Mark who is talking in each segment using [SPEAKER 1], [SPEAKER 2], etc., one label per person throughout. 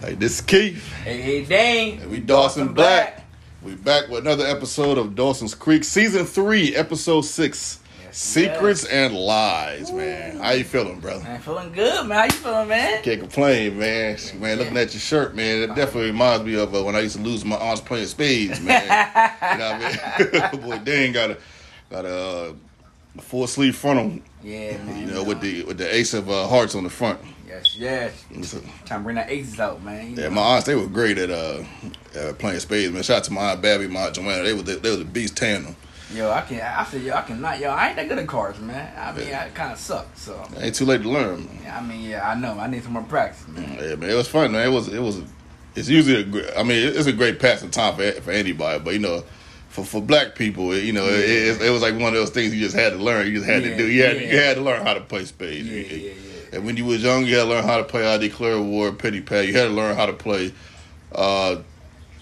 [SPEAKER 1] Hey, this is Keith.
[SPEAKER 2] Hey, hey, Dane.
[SPEAKER 1] And we Dawson Black. We back with another episode of Dawson's Creek, season three, episode six.
[SPEAKER 2] Yes,
[SPEAKER 1] Secrets and lies, man. How you feeling, brother?
[SPEAKER 2] Man, feeling good, man. How you feeling, man?
[SPEAKER 1] Can't complain, man. Man, looking at your shirt, man, it definitely reminds me of uh, when I used to lose my aunts playing spades, man. you know what I mean? Boy, Dane got a got a uh, full sleeve frontal,
[SPEAKER 2] Yeah, man.
[SPEAKER 1] you know, with the with the ace of uh, hearts on the front.
[SPEAKER 2] Yes, yes.
[SPEAKER 1] So,
[SPEAKER 2] Trying to bring that aces out, man. You
[SPEAKER 1] Yeah,
[SPEAKER 2] know.
[SPEAKER 1] my aunts they were great at uh, uh playing spades. Man, shout out to my aunt Babby, my aunt Joanna. They were they, they were the beast tandem.
[SPEAKER 2] Yo, I can. I said, yo, I cannot. Yo, I ain't that good at cards, man. I mean, I kind of suck. So,
[SPEAKER 1] Ain't too late to learn. Man.
[SPEAKER 2] yeah, I mean, yeah, I know. I need some more practice, man.
[SPEAKER 1] Yeah, man, it was fun. Man. It was it was. It's usually a great. I mean, it's a great passing time for for anybody. But you know, for for black people, it, you know, it, it, it was like one of those things you just had to learn. You just had
[SPEAKER 2] Yeah,
[SPEAKER 1] to do. You had
[SPEAKER 2] yeah.
[SPEAKER 1] you had to learn how to play spades.
[SPEAKER 2] Yeah, yeah, yeah.
[SPEAKER 1] And when you was young, you had to learn how to play I Declare War, Petty Pat. You had to learn how to play uh,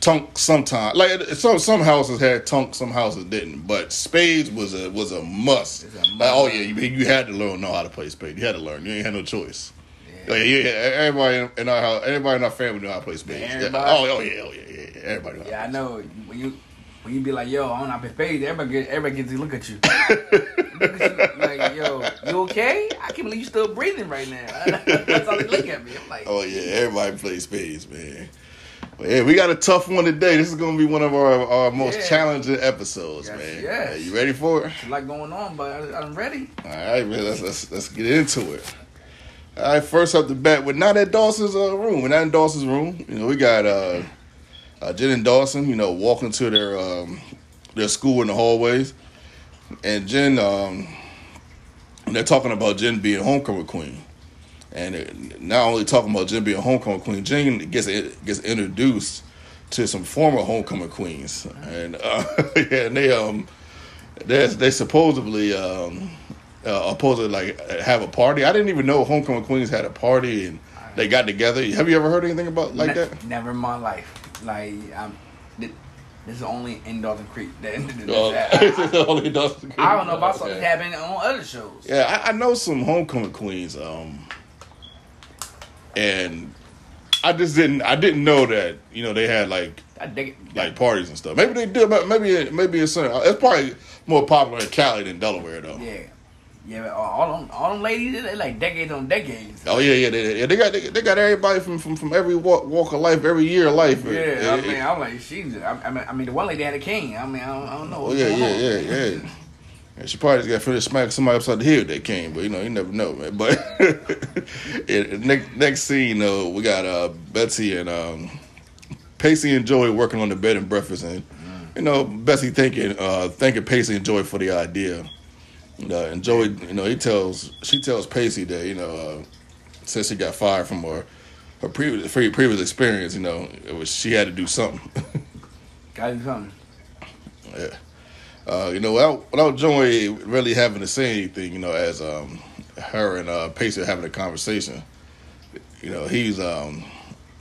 [SPEAKER 1] Tunk sometime. Like some some houses had Tunk, some houses didn't. But spades was a was a must.
[SPEAKER 2] A
[SPEAKER 1] Like, oh yeah, you, you had to learn know how to play spades. You had to learn. You ain't had no choice.
[SPEAKER 2] Yeah.
[SPEAKER 1] Oh, yeah, everybody in our house, everybody in our family knew how to play spades.
[SPEAKER 2] Yeah.
[SPEAKER 1] Oh, oh yeah, oh yeah, yeah. Everybody know. how to
[SPEAKER 2] Yeah, I know. When you when you be like, yo, I don't know to play spades, everybody get everybody gets to look at you. look at you like, yo, you okay? I can't believe you still breathing right now. That's how they look at me. I'm like,
[SPEAKER 1] Oh yeah, everybody plays spades, man. But yeah, we got a tough one today. This is gonna be one of our, our most
[SPEAKER 2] Yeah.
[SPEAKER 1] challenging episodes,
[SPEAKER 2] Yes,
[SPEAKER 1] man.
[SPEAKER 2] yes.
[SPEAKER 1] Are you ready for it?
[SPEAKER 2] a lot going on, but I, I'm ready.
[SPEAKER 1] All right, man. Let's let's let's get into it. All right, first up the bat, we're not at Dawson's uh, room. We're not in Dawson's room. You know, we got uh, uh, Jen and Dawson. You know, walking to their um, their school in the hallways, and Jen. Um, they're talking about Jen being homecoming queen, and not only talking about Jen being homecoming queen, Jen gets gets introduced to some former homecoming queens, and uh, yeah, and they um they they supposedly um uh, supposedly like have a party. I didn't even know homecoming queens had a party and they got together. Have you ever heard anything about like
[SPEAKER 2] Ne-
[SPEAKER 1] that?
[SPEAKER 2] Never in my life. Like, I'm, this is only in Dawson Creek. That,
[SPEAKER 1] Oh,
[SPEAKER 2] that-
[SPEAKER 1] only Dawson Creek.
[SPEAKER 2] I don't know if I saw
[SPEAKER 1] Okay.
[SPEAKER 2] this happen on other shows.
[SPEAKER 1] Yeah, I, I know some homecoming queens, um, and I just didn't. I didn't know that you know they had like
[SPEAKER 2] I
[SPEAKER 1] like parties and stuff. Maybe they do. but Maybe maybe it's it's probably more popular in Cali than Delaware though.
[SPEAKER 2] Yeah. Yeah, all them, all them ladies, they like decades on decades.
[SPEAKER 1] Oh yeah, yeah, they, yeah. They got they, they got everybody from, from, from every walk, walk of life, every year of life.
[SPEAKER 2] Yeah,
[SPEAKER 1] Yeah,
[SPEAKER 2] I mean, I'm like, she's. I, I mean, I mean, the one lady had a king. I mean, I don't, I don't know.
[SPEAKER 1] Oh yeah,
[SPEAKER 2] going
[SPEAKER 1] yeah,
[SPEAKER 2] on.
[SPEAKER 1] yeah, yeah. And she probably just got finished smacking somebody upside the head with that cane, but you know, you never know, man. But yeah, next next scene, though, we got uh, Betsy and um, Pacey and Joey working on the bed and breakfast, and you know, Betsy thanking uh, thanking Pacey and Joey for the idea. Uh, and Joey, you know, he tells she tells Pacey that you know, uh, since she got fired from her her previous previous experience, you know, it was she had to do something.
[SPEAKER 2] Gotta do something.
[SPEAKER 1] Yeah. Uh, you know, without, without Joey really having to say anything, you know, as um, her and uh, Pacey are having a conversation, you know, he's um,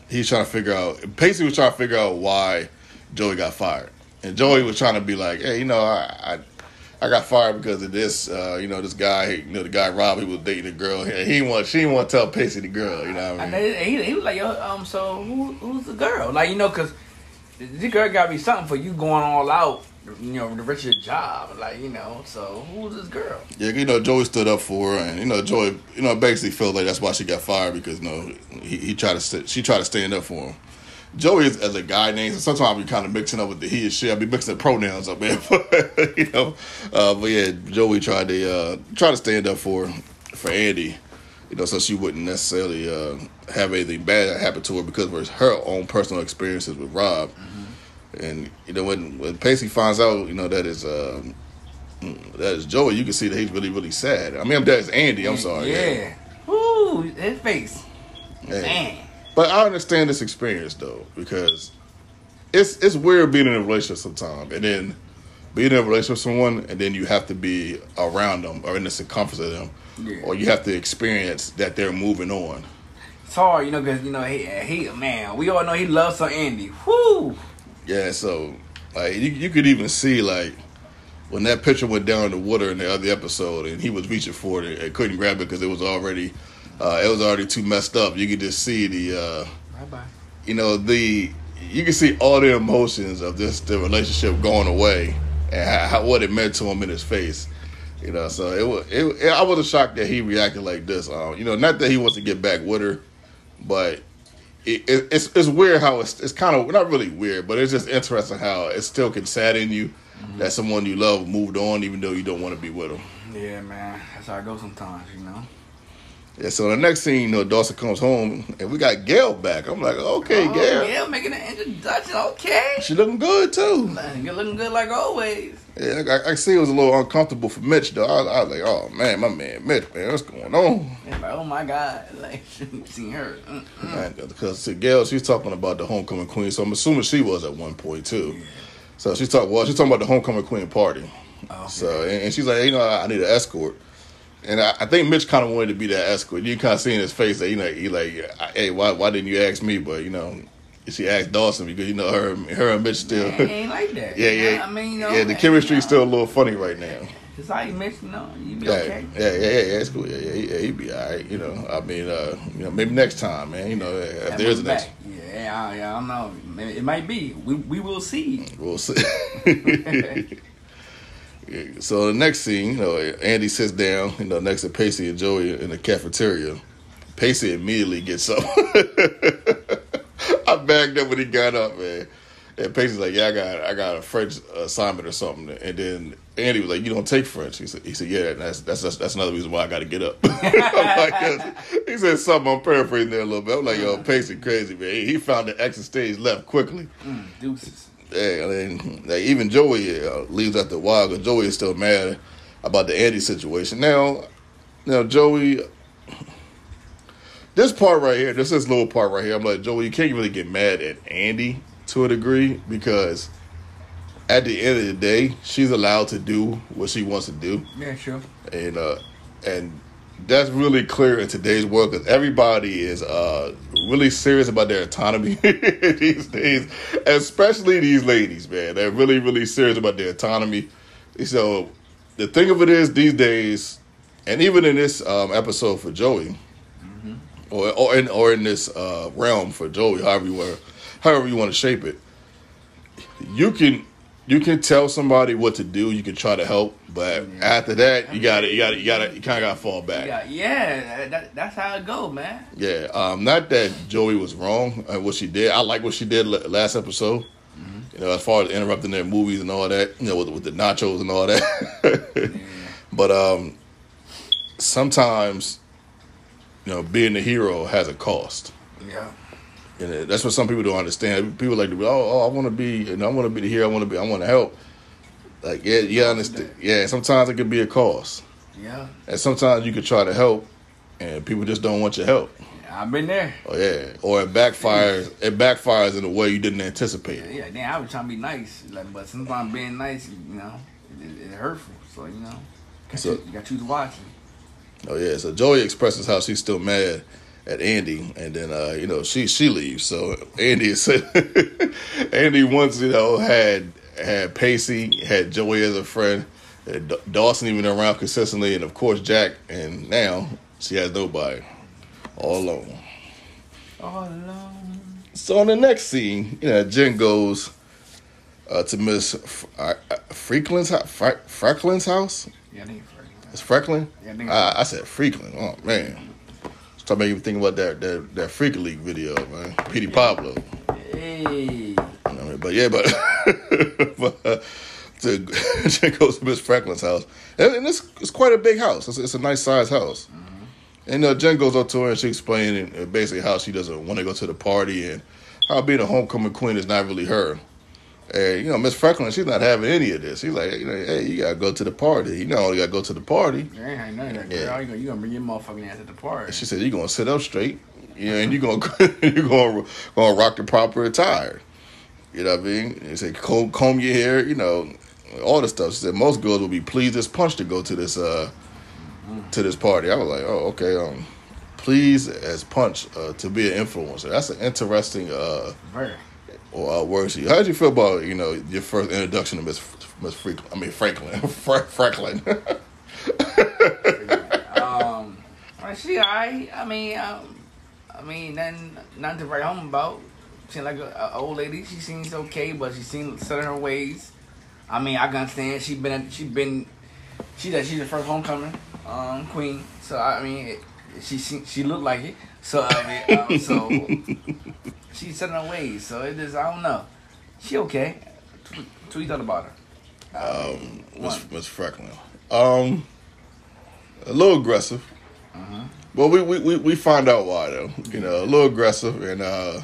[SPEAKER 1] he's trying to figure out. Pacey was trying to figure out why Joey got fired, and Joey was trying to be like, hey, you know, I I, I got fired because of this. Uh, you know, this guy, you know, the guy Rob, he was dating a girl. He didn't want, she didn't want to tell Pacey the girl. You know what I mean?
[SPEAKER 2] they, he, he was like, yo, um, so who, who's the girl? Like, you know, because this girl got to be something for you going all out, you know, to reach your job. Like, you know, so who's this girl?
[SPEAKER 1] Yeah, you know, Joey stood up for her, and you know, Joey, you know, basically felt like that's why she got fired because you know he, he tried to she tried to stand up for him. Joey is as a guy name, so sometimes be kind of mixing up with the he and she. I be mixing the pronouns up, man. you know, uh, but yeah, Joey tried to uh, try to stand up for for Andy, you know, so she wouldn't necessarily uh, have anything bad happen to her because of her, own personal experiences with Rob. And you know, when when Pacey finds out, you know that is. Um, that is Joey. You can see that he's really, really sad. I mean, that is Andy. I'm sorry.
[SPEAKER 2] Yeah. Ooh, his face.
[SPEAKER 1] Yeah.
[SPEAKER 2] Man.
[SPEAKER 1] But I understand this experience though because it's it's weird being in a relationship sometimes, and then being in a relationship with someone, and then you have to be around them or in the circumference of them,
[SPEAKER 2] Yeah.
[SPEAKER 1] or you have to experience that they're moving on.
[SPEAKER 2] It's hard, you know, because, you know, he, he, man, we all know he loves some Andy. Whoo.
[SPEAKER 1] Yeah, so like you, you could even see like when that picture went down in the water in the other episode, and he was reaching for it and couldn't grab it because it was already uh, it was already too messed up. You could just see the uh,
[SPEAKER 2] Bye bye.
[SPEAKER 1] you know the you can see all the emotions of this the relationship going away and how, what it meant to him in his face. You know, so it was. It, it, I wasn't shocked that he reacted like this. Um, you know, not that he wants to get back with her, but it, it, it's it's weird how it's it's kind of not really weird, but it's just interesting how it still can sadden you that someone you love moved on, even though you don't want to be with them.
[SPEAKER 2] Yeah, man. That's how it goes sometimes, you know.
[SPEAKER 1] Yeah. So the next scene, you know, Dawson comes home and we got Gail back. I'm like, okay,
[SPEAKER 2] oh,
[SPEAKER 1] Gail.
[SPEAKER 2] Yeah, making an introduction. Okay.
[SPEAKER 1] She looking good too.
[SPEAKER 2] Man, You're looking good like always.
[SPEAKER 1] Yeah, I, I see it was a little uncomfortable for Mitch though. I, I was like, oh man, my man Mitch, man, what's going on?
[SPEAKER 2] Yeah, like, oh my God. Like, seen her. Mm-mm.
[SPEAKER 1] Because Gail, she's talking about the homecoming queen, so I'm assuming she was at one point too. So she's talking. Well, she's talking about the homecoming queen party.
[SPEAKER 2] Oh,
[SPEAKER 1] So and, and she's like, you know, I, I need an escort. And I, I think Mitch kind of wanted to be that escort. You kind of see in his face that you know he like, hey, why why didn't you ask me? But you know, she asked Dawson because you know her her and Mitch still.
[SPEAKER 2] It ain't like that.
[SPEAKER 1] Yeah, yeah,
[SPEAKER 2] I mean, you know,
[SPEAKER 1] yeah. The chemistry's still a little funny right now.
[SPEAKER 2] It's how you mix, you know, you be
[SPEAKER 1] Yeah,
[SPEAKER 2] okay.
[SPEAKER 1] yeah, yeah, yeah, yeah. It's cool. Yeah, yeah, yeah. He'd be all right. You know, I mean, uh, you know, maybe next time, man. You know, if
[SPEAKER 2] That
[SPEAKER 1] there's a next.
[SPEAKER 2] Yeah, I, yeah, I don't know. It might be. We we will see.
[SPEAKER 1] we'll see. So the next scene, you know, Andy sits down, you know, next to Pacey and Joey in the cafeteria. Pacey immediately gets up. I bagged up when he got up, man. And Pacey's like, "Yeah, I got, I got a French assignment or something." And then Andy was like, "You don't take French." He said, "He said, yeah, that's that's that's, that's another reason why I got to get up." Like, he said something. I'm paraphrasing there a little bit. I'm like, "Yo, Pacey, crazy man. He, he found the exit stage left quickly."
[SPEAKER 2] Mm, deuces.
[SPEAKER 1] Yeah, I mean, like, even Joey uh, leaves after a while because Joey is still mad about the Andy situation. Now, now Joey, this part right here, this this little part right here, I'm like Joey, you can't really get mad at Andy to a degree because at the end of the day, she's allowed to do what she wants to do,
[SPEAKER 2] Yeah, sure.
[SPEAKER 1] and uh, and that's really clear in today's world because everybody is uh, really serious about their autonomy these days, especially these ladies, man. They're really, really serious about their autonomy. So the thing of it is, these days, and even in this um, episode for Joey, or or in or in this uh, realm for Joey, however you however you want to shape it, you can you can tell somebody what to do. You can try to help, but after that, you got to you got to you got to you kind of got to fall back.
[SPEAKER 2] Yeah, yeah. That, that's how it go, man.
[SPEAKER 1] Yeah, um, not that Joey was wrong at what she did. I like what she did last episode. You know, as far as interrupting their movies and all that, you know, with, with the nachos and all that. but um, sometimes, you know, being the hero has a cost.
[SPEAKER 2] Yeah.
[SPEAKER 1] And uh, that's what some people don't understand. People like to be, oh, oh I want to be, know, I want to be here. I want to be, I want to help. Like, yeah, yeah, I understand. Yeah, sometimes it could be a cost,
[SPEAKER 2] Yeah.
[SPEAKER 1] and sometimes you could try to help, and people just don't want your help.
[SPEAKER 2] I've been there.
[SPEAKER 1] Oh yeah, or it backfires. It backfires in a way you didn't anticipate.
[SPEAKER 2] Yeah, yeah. Damn, I was trying to be nice, like, but sometimes being nice, you know, it, it, hurtful. So you know, got
[SPEAKER 1] So-
[SPEAKER 2] you, got to choose watching.
[SPEAKER 1] Oh yeah. So Joey expresses how she's still mad at Andy, and then uh, you know she she leaves. So Andy said, Andy once you know had had Pacey, had Joey as a friend, had D- Dawson even around consistently, and of course Jack, and now she has nobody, all alone.
[SPEAKER 2] All alone.
[SPEAKER 1] So on the next scene, you know, Jen goes uh, to Miss F- uh, uh, Franklin's house. Fra- Franklin's house.
[SPEAKER 2] Yeah, I think it's
[SPEAKER 1] Franklin.
[SPEAKER 2] Yeah, I think
[SPEAKER 1] Uh, I said Franklin. Oh man, start making me think about that that that Freek-a-Leek video, man. Petey Pablo.
[SPEAKER 2] Hey.
[SPEAKER 1] I mean? But yeah, but, but uh, to Jen goes to Miss Franklin's house, and, and it's it's quite a big house. It's, it's a nice sized house. And uh, Jen goes up to her and she explaining uh, basically how she doesn't want to go to the party and how being a homecoming queen is not really her. And you know, Miss Franklin, she's not having any of this. She's like, you know, hey, you gotta go to the party. You know, you gotta go to the party.
[SPEAKER 2] There ain't none of that,
[SPEAKER 1] Yeah.
[SPEAKER 2] girl. You gonna, you gonna bring your motherfucking ass at the party.
[SPEAKER 1] She said, "You're gonna sit up straight, you know, and you're gonna you're gonna gonna rock the proper attire." You know what I mean? She said, "Comb, comb your hair," you know, all the stuff. She said, "Most girls will be pleased as punch to go to this uh to this party." I was like, "Oh, okay." Um, pleased as punch uh, to be an influencer. That's an interesting uh,
[SPEAKER 2] Very.
[SPEAKER 1] Uh to you. How did you feel about you know your first introduction to Miss Miss Freak? I mean Franklin, Fra- Franklin.
[SPEAKER 2] um, I see. I. I mean, um, I mean, nothing, nothing to write home about. seemed like a, a old lady. She seems okay, but she seems set in her ways. I mean, I can understand. She been she been she that she's the first homecoming um, queen. So I mean, it, she she she looked like it. So I mean, um, so she's set in her ways. So it is. I don't know. She okay. What you thought about her?
[SPEAKER 1] Um, Miss. Miss Franklin. Um, a little aggressive. Uh-huh. Well, we, we, we, we find out why though. You know, a little aggressive and uh,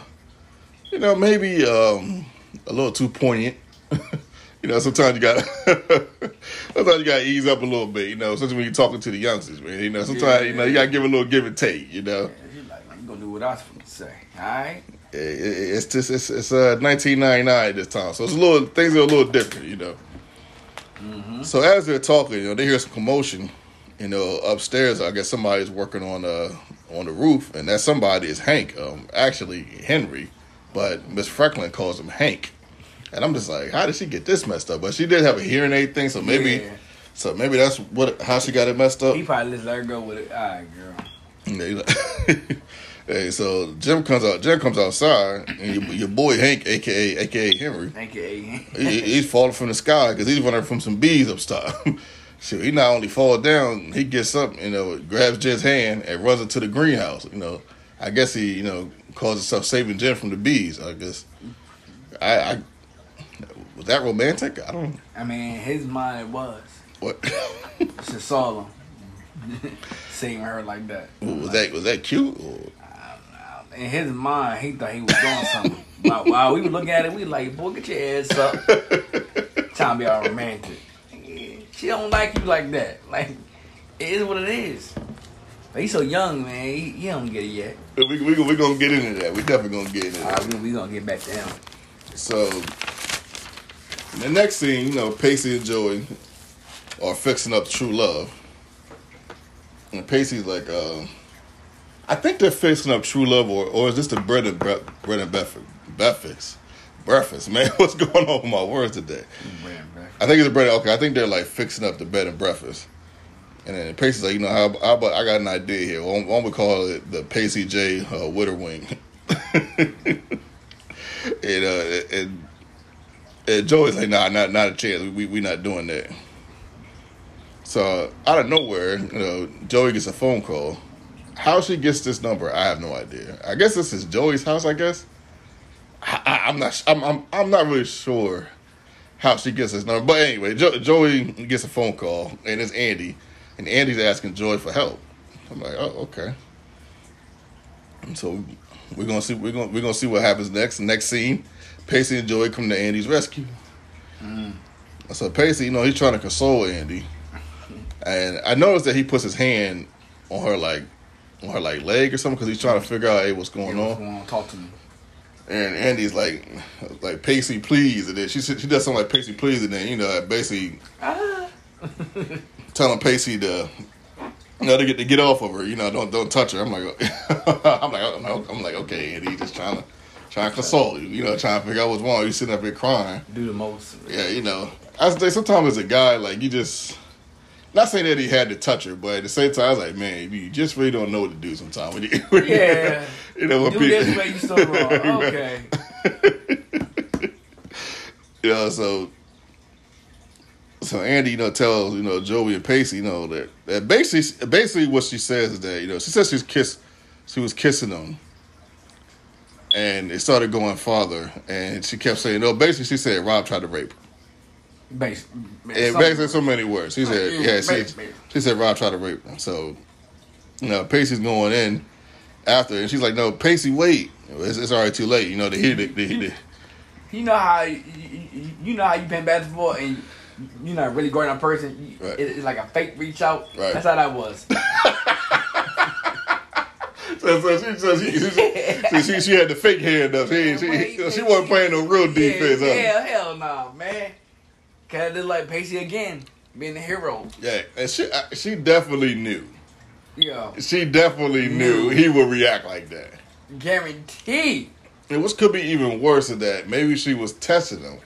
[SPEAKER 1] you know maybe um, a little too poignant. you know, sometimes you got sometimes you got to ease up a little bit. You know, especially when you're talking to the youngsters, man. You know, sometimes you know you got to give a little give and take. You know,
[SPEAKER 2] Yeah, like, you gonna do what I was supposed to say, all right?
[SPEAKER 1] It- it- it's just it's it's uh 1999 this time, so it's a little things are a little different. You know. So as they're talking, you know, they hear some commotion, you know, upstairs. I guess somebody's working on uh on the roof, and that somebody is Hank. Um, actually Henry, but Miss Franklin calls him Hank, and I'm just like, how did she get this messed up? But she did have a hearing aid thing, so maybe,
[SPEAKER 2] Yeah.
[SPEAKER 1] so maybe that's what how she got it messed up.
[SPEAKER 2] He probably just let her go with it. All right, girl.
[SPEAKER 1] Yeah, hey, so Jim comes out. Jim comes outside, and your, your boy Hank, aka aka Henry,
[SPEAKER 2] Thank you, A.
[SPEAKER 1] he, he's falling from the sky because he's running from some bees upstairs. so he not only falls down, he gets up, you know, grabs Jen's hand and runs into the greenhouse. You know, I guess he, you know, calls himself saving Jen from the bees. I guess. I, I was that romantic? I don't.
[SPEAKER 2] I mean, his mind was.
[SPEAKER 1] What
[SPEAKER 2] She saw him. Saving her like that.
[SPEAKER 1] was that? Was that cute? Or,
[SPEAKER 2] In his mind, he thought he was doing something. while, while we were looking at it, we like, boy, get your ass up. Trying to be all romantic. She don't like you like that. Like, it is what it is. But he's so young, man. He, he don't get it yet.
[SPEAKER 1] we we we gonna get into that. We definitely gonna get into
[SPEAKER 2] All
[SPEAKER 1] that.
[SPEAKER 2] right, we, we gonna get back to him.
[SPEAKER 1] So the next scene, you know, Pacey and Joey are fixing up True Love, and Pacey's like, uh, I think they're fixing up True Love, or or is this the bread and bre- bread and breakfast? Breakfast, breakfast, man. What's going on with my words today? I think it's a bread. Okay, I think they're like fixing up the bed and breakfast. And then Pacey's like, you know, how, about I got an idea here. Why we call it the Pacey J uh, Witter Wing? and, uh, and and Joey's like, nah, not not a chance. We we not doing that. So out of nowhere, you know, Joey gets a phone call. How she gets this number, I have no idea. I guess this is Joey's house. I guess. I, I'm not. I'm, I'm I'm not really sure how she gets this number. But anyway, jo- Joey gets a phone call, and it's Andy, and Andy's asking Joey for help. I'm like, oh, okay. And so we're gonna see. We're gonna we're gonna see what happens next. Next scene, Pacey and Joey come to Andy's rescue. Mm. So Pacey, you know, he's trying to console Andy, and I noticed that he puts his hand on her like her like leg or something because he's trying to figure out hey what's going
[SPEAKER 2] What's
[SPEAKER 1] on.
[SPEAKER 2] going on? Talk to me.
[SPEAKER 1] And Andy's like, like Pacey, please, and then she she does something like Pacey, please, and then you know basically
[SPEAKER 2] Ah.
[SPEAKER 1] telling Pacey to, you know, to get to get off of her. You know, don't don't touch her. I'm like, I'm like, I'm like, I'm like, okay, Andy, just trying to trying to console you. You know, trying to figure out what's wrong. You sitting up here crying.
[SPEAKER 2] Do the most.
[SPEAKER 1] Yeah, you know, I say sometimes as a guy, like you just. Not saying that he had to touch her, but at the same time, I was like, man, you just really don't know what to do sometimes. When you, when
[SPEAKER 2] Yeah.
[SPEAKER 1] you know, when
[SPEAKER 2] Do
[SPEAKER 1] people,
[SPEAKER 2] this way, you so wrong. Okay.
[SPEAKER 1] you know, so so Andy, you know, tells you know Joey and Pacey, you know that that basically basically what she says is that you know she says she's kissed, she was kissing them, and it started going farther, and she kept saying no. Basically, she said Rob tried to rape her.
[SPEAKER 2] Base.
[SPEAKER 1] Basically, so many words. She said,
[SPEAKER 2] Yeah,
[SPEAKER 1] yeah, she, she said Rob tried to rape her. So, you know, Pacey's going in after, and she's like, no, Pacey, wait, it's, it's already too late. You know, hear the, the, the
[SPEAKER 2] You know how you, you, know how you playing basketball and you're not really going on person.
[SPEAKER 1] Right.
[SPEAKER 2] it- it's like a fake reach out.
[SPEAKER 1] Right.
[SPEAKER 2] That's how that was.
[SPEAKER 1] So, so she, so she, she, she, she had the fake hand up. She, she, she wasn't playing no real defense.
[SPEAKER 2] Yeah,
[SPEAKER 1] huh?
[SPEAKER 2] yeah hell no, man. Cause it's like Pacey again, being the hero.
[SPEAKER 1] Yeah, and she uh, she definitely knew.
[SPEAKER 2] Yo,
[SPEAKER 1] She definitely knew
[SPEAKER 2] Knew.
[SPEAKER 1] he would react like that.
[SPEAKER 2] guaranteed.
[SPEAKER 1] And what could be even worse than that, maybe she was testing him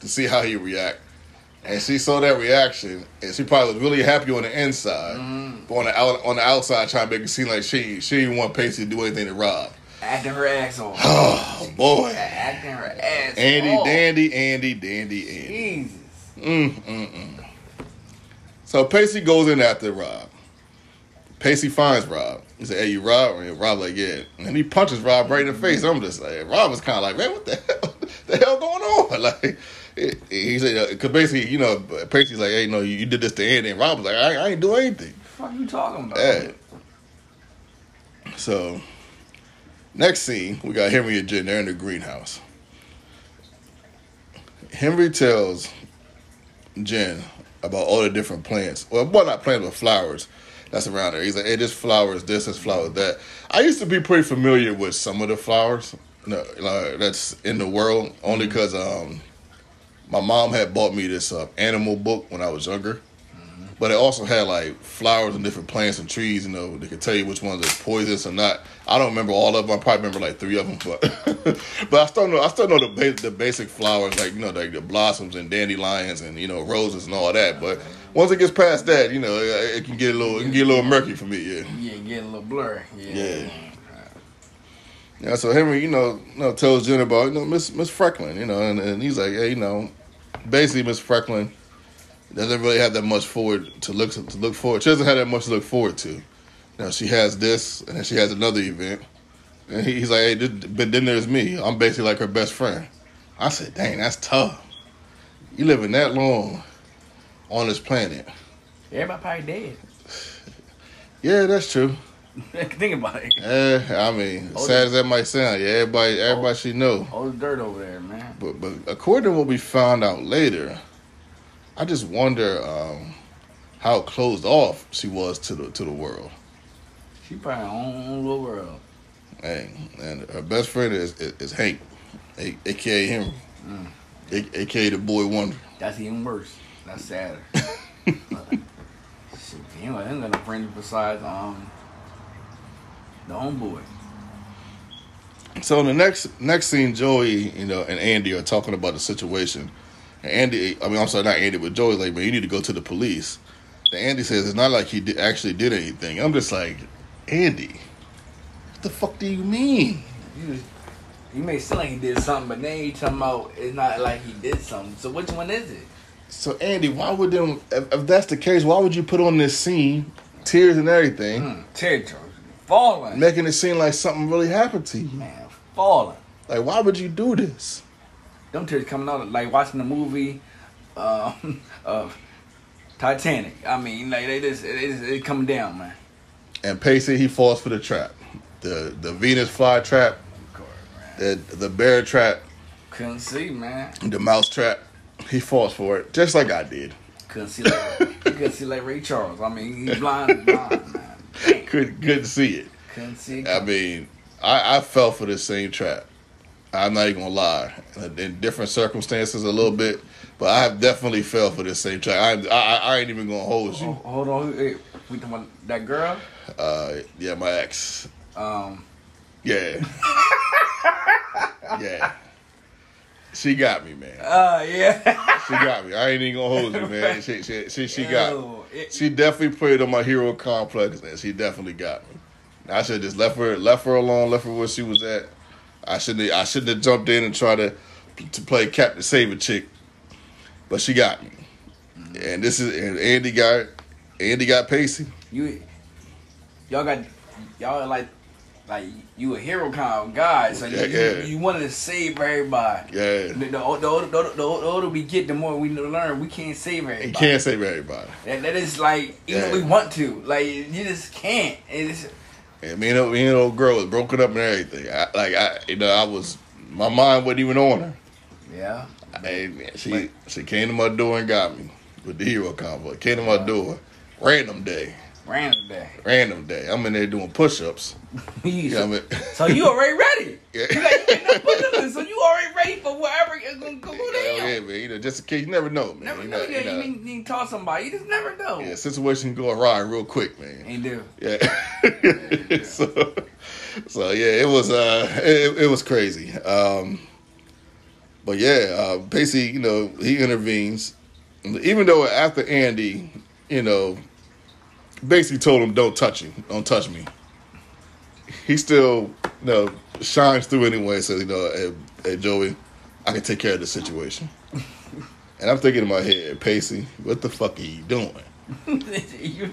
[SPEAKER 1] to see how he react. And she saw that reaction, and she probably was really happy on the inside,
[SPEAKER 2] Mm-hmm.
[SPEAKER 1] but on the out, on the outside, trying to make it seem like she she didn't want Pacey to do anything to Rob.
[SPEAKER 2] acting her ass off.
[SPEAKER 1] Oh boy,
[SPEAKER 2] acting her ass
[SPEAKER 1] Andy,
[SPEAKER 2] off.
[SPEAKER 1] Dandy, Andy, Dandy, Andy.
[SPEAKER 2] Jesus.
[SPEAKER 1] Mm, mm, mm. So Pacey goes in after Rob. Pacey finds Rob. He said, "Hey, you Rob?" And Rob like, "Yeah." And he punches Rob right in the face. I'm just like, Rob was kind of like, "Man, what the hell? the hell going on?" Like, he- said, "Cause basically, you know, Pacey's like, hey, no, you, you did this to Andy." And Rob was like, "I, I ain't do anything."
[SPEAKER 2] What the fuck you talking about?
[SPEAKER 1] Yeah. So, next scene, we got Henry and Jen. They're in the greenhouse. Henry tells Jen about all the different plants. Well, well, not plants, but flowers that's around there. He's like, hey, this flower is this, this flower is that. I used to be pretty familiar with some of the flowers no, like, that's in the world, only because um, my mom had bought me this uh, animal book when I was younger. But it also had like flowers and different plants and trees. You know, they could tell you which ones are poisonous or not. I don't remember all of them. I probably remember like three of them, but but I still know I still know the ba- the basic flowers like you know like the blossoms and dandelions and you know roses and all that. But once it gets past that, you know, it, it can get a little it can get a little murky for me. Yeah.
[SPEAKER 2] Yeah, getting a little blurry. Yeah.
[SPEAKER 1] Yeah. Yeah, so Henry, you know, you know, tells Jen about you know Miss Miss Frecklin, you know, and, and he's like, hey, you know, basically Miss Frecklin doesn't really have that much forward to look to look forward. She doesn't have that much to look forward to. Now she has this, and then she has another event, and he, he's like, hey, this, but then there's me. I'm basically like her best friend. I said, dang, that's tough. You living that long on this planet?
[SPEAKER 2] Everybody probably dead.
[SPEAKER 1] Yeah, that's true.
[SPEAKER 2] Think about it.
[SPEAKER 1] Yeah, I mean, sad as that might sound, yeah, everybody, everybody she know.
[SPEAKER 2] All the dirt over there, man.
[SPEAKER 1] But but according to what we found out later, I just wonder um, how closed off she was to the to the world.
[SPEAKER 2] She probably own own little world.
[SPEAKER 1] And and her best friend is is, is Hank, a, aka Henry,
[SPEAKER 2] Mm.
[SPEAKER 1] a, aka the boy wonder.
[SPEAKER 2] That's even worse. That's sadder. Shit, got he ain't got no friends besides um the homeboy.
[SPEAKER 1] So in the next next scene, Joey, you know, and Andy are talking about the situation. And Andy, I mean, I'm sorry, not Andy, but Joey's like, man, you need to go to the police. And Andy says it's not like he did, actually did anything. I'm just like, Andy, what the fuck do you mean?
[SPEAKER 2] You, you may seem like he did something, but then you talking about it's not like he did something. So which one is it?
[SPEAKER 1] So Andy, why would them? If, if that's the case, why would you put on this scene, tears and everything,
[SPEAKER 2] Mm, territory. Falling.
[SPEAKER 1] making it seem like something really happened to you?
[SPEAKER 2] Man, falling.
[SPEAKER 1] Like, why would you do this?
[SPEAKER 2] Them tears coming out like watching the movie um, of Titanic. I mean, like they just it, it, it coming down, man.
[SPEAKER 1] And Pacey, he falls for the trap, the the Venus fly trap, the the bear trap,
[SPEAKER 2] Couldn't see, man.
[SPEAKER 1] the mouse trap. He falls for it, just like I did.
[SPEAKER 2] Couldn't see like he couldn't see like Ray Charles. I mean, he's blind, blind, man. Damn.
[SPEAKER 1] Couldn't couldn't see it.
[SPEAKER 2] Couldn't see.
[SPEAKER 1] I mean, I, I fell for this same trap. I'm not even gonna lie. In different circumstances, a little bit, but I have definitely fell for this same trap. I I, I ain't even gonna hold
[SPEAKER 2] Oh,
[SPEAKER 1] you.
[SPEAKER 2] hold on, hey, we talking about that girl?
[SPEAKER 1] Uh, yeah, my ex.
[SPEAKER 2] Um,
[SPEAKER 1] Yeah, yeah. She got me, man.
[SPEAKER 2] uh, yeah.
[SPEAKER 1] She got me. I ain't even gonna hold you, man. She she she, she got.
[SPEAKER 2] Yo, it-
[SPEAKER 1] She definitely played on my hero complex, and she definitely got me. I should have just left her left her alone, left her where she was at. I shouldn't I shouldn't have jumped in and tried to to play Captain Save a chick, but she got me. Mm-hmm. And this is and Andy got Andy got Pacey.
[SPEAKER 2] you, y'all got y'all like like you a hero kind of guy, so you,
[SPEAKER 1] Yeah,
[SPEAKER 2] you,
[SPEAKER 1] yeah.
[SPEAKER 2] you wanted to save everybody.
[SPEAKER 1] Yeah,
[SPEAKER 2] The, the, older, the, older, the, older, we get, the more we learn. We can't save everybody.
[SPEAKER 1] he can't save everybody.
[SPEAKER 2] That, that is like even
[SPEAKER 1] Yeah.
[SPEAKER 2] if we want to, like you just can't. It's
[SPEAKER 1] And me and me and old girl was broken up and everything. I, like I, you know, I was my mind wasn't even on her.
[SPEAKER 2] yeah.
[SPEAKER 1] And she she came to my door and got me with the hero combo. Came to my door, random day,
[SPEAKER 2] Random day.
[SPEAKER 1] random day. I'm in there doing push-ups. You know I mean?
[SPEAKER 2] so you already ready?
[SPEAKER 1] Yeah.
[SPEAKER 2] You like you ain't no put so you already ready for whatever is gonna go
[SPEAKER 1] Hell
[SPEAKER 2] down.
[SPEAKER 1] yeah, man. You know, just in case you never know, man.
[SPEAKER 2] Never
[SPEAKER 1] you
[SPEAKER 2] know.
[SPEAKER 1] know,
[SPEAKER 2] You,
[SPEAKER 1] you know,
[SPEAKER 2] you, need to talk to somebody. You just never know.
[SPEAKER 1] yeah, situation can go awry real quick, man.
[SPEAKER 2] Ain't do.
[SPEAKER 1] Yeah. so, so yeah, it was uh, it, it was crazy. Um, but yeah, uh, basically, you know, he intervenes, even though after Andy, you know, basically told him, "Don't touch him, don't touch me." He still, you know, shines through anyway. Says, you know, hey, hey Joey, I can take care of the situation. and I'm thinking in my head, Pacey, what the fuck are you doing?
[SPEAKER 2] you,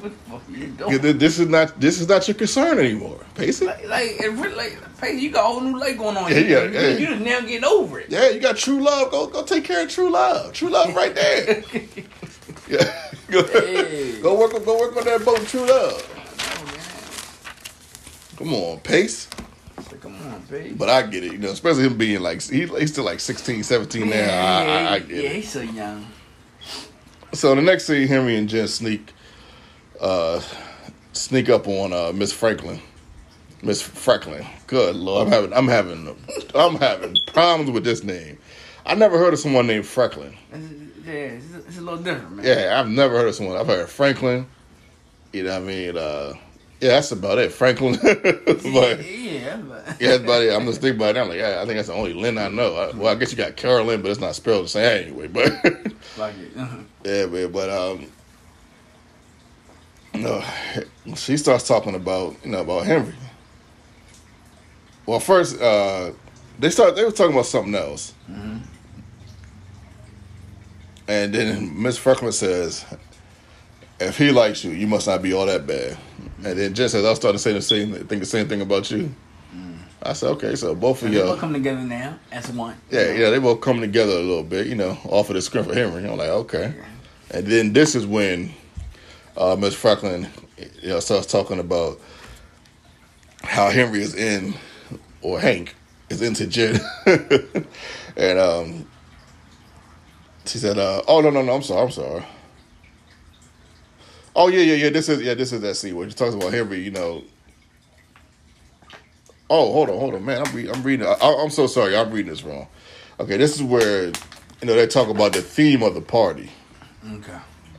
[SPEAKER 2] you don't.
[SPEAKER 1] 'Cause This is not this is not your concern anymore, Pacey.
[SPEAKER 2] Like, like, like, hey, you got a whole new leg going on.
[SPEAKER 1] Yeah,
[SPEAKER 2] you,
[SPEAKER 1] yeah,
[SPEAKER 2] you,
[SPEAKER 1] yeah.
[SPEAKER 2] you just now getting over it.
[SPEAKER 1] Yeah, you got true love. Go go take care of true love. True love right there. Yeah. Go,
[SPEAKER 2] Hey.
[SPEAKER 1] go work on go work on that boat, true love. Come on, Pace.
[SPEAKER 2] Come on, baby.
[SPEAKER 1] But I get it, you know, especially him being like he, he's still like 16, 17 now. I, I, I get
[SPEAKER 2] yeah,
[SPEAKER 1] it.
[SPEAKER 2] he's so young.
[SPEAKER 1] So the next scene, Henry and Jen sneak, uh, sneak up on uh, Miss Franklin, Miss Franklin. Good lord, I'm having, I'm having, I'm having problems with this name. I never heard of someone named Franklin.
[SPEAKER 2] It's, yeah, it's, it's a little different, man.
[SPEAKER 1] Yeah, I've never heard of someone. I've heard Franklin. You know what I mean? Uh, yeah, that's about it. Franklin. but
[SPEAKER 2] yeah, but
[SPEAKER 1] yeah, that's about it. I'm just thinking about it. I'm like, yeah, I think that's the only Lynn I know. I, well, I guess you got Carolyn, but it's not spelled the same anyway. But
[SPEAKER 2] like it.
[SPEAKER 1] yeah, man. But um, no, she starts talking about you know about Henry. Well, first, uh, they start. They were talking about something else,
[SPEAKER 2] Mhm.
[SPEAKER 1] And then Miss Franklin says, "If he likes you, you must not be all that bad." And then Jen says, "I'll start to say the same, think the same thing about you." I said, "Okay, so both of y'all."
[SPEAKER 2] come together now as one.
[SPEAKER 1] Yeah, yeah, they both come together a little bit, you know, off of the script for Henry. I'm like, okay. And then this is when uh, Miss Franklin, you know, starts talking about how Henry is in, or Hank is into Jen, and um, she said, uh, "Oh no, no, no, I'm sorry, I'm sorry." Oh yeah, yeah, yeah. This is yeah, this is that scene where she talks about Henry. You know. Oh, hold on, hold on, man. I'm re- I'm reading. I, I'm so sorry. I'm reading this wrong. Okay, this is where you know they talk about the theme of the party,
[SPEAKER 2] Okay.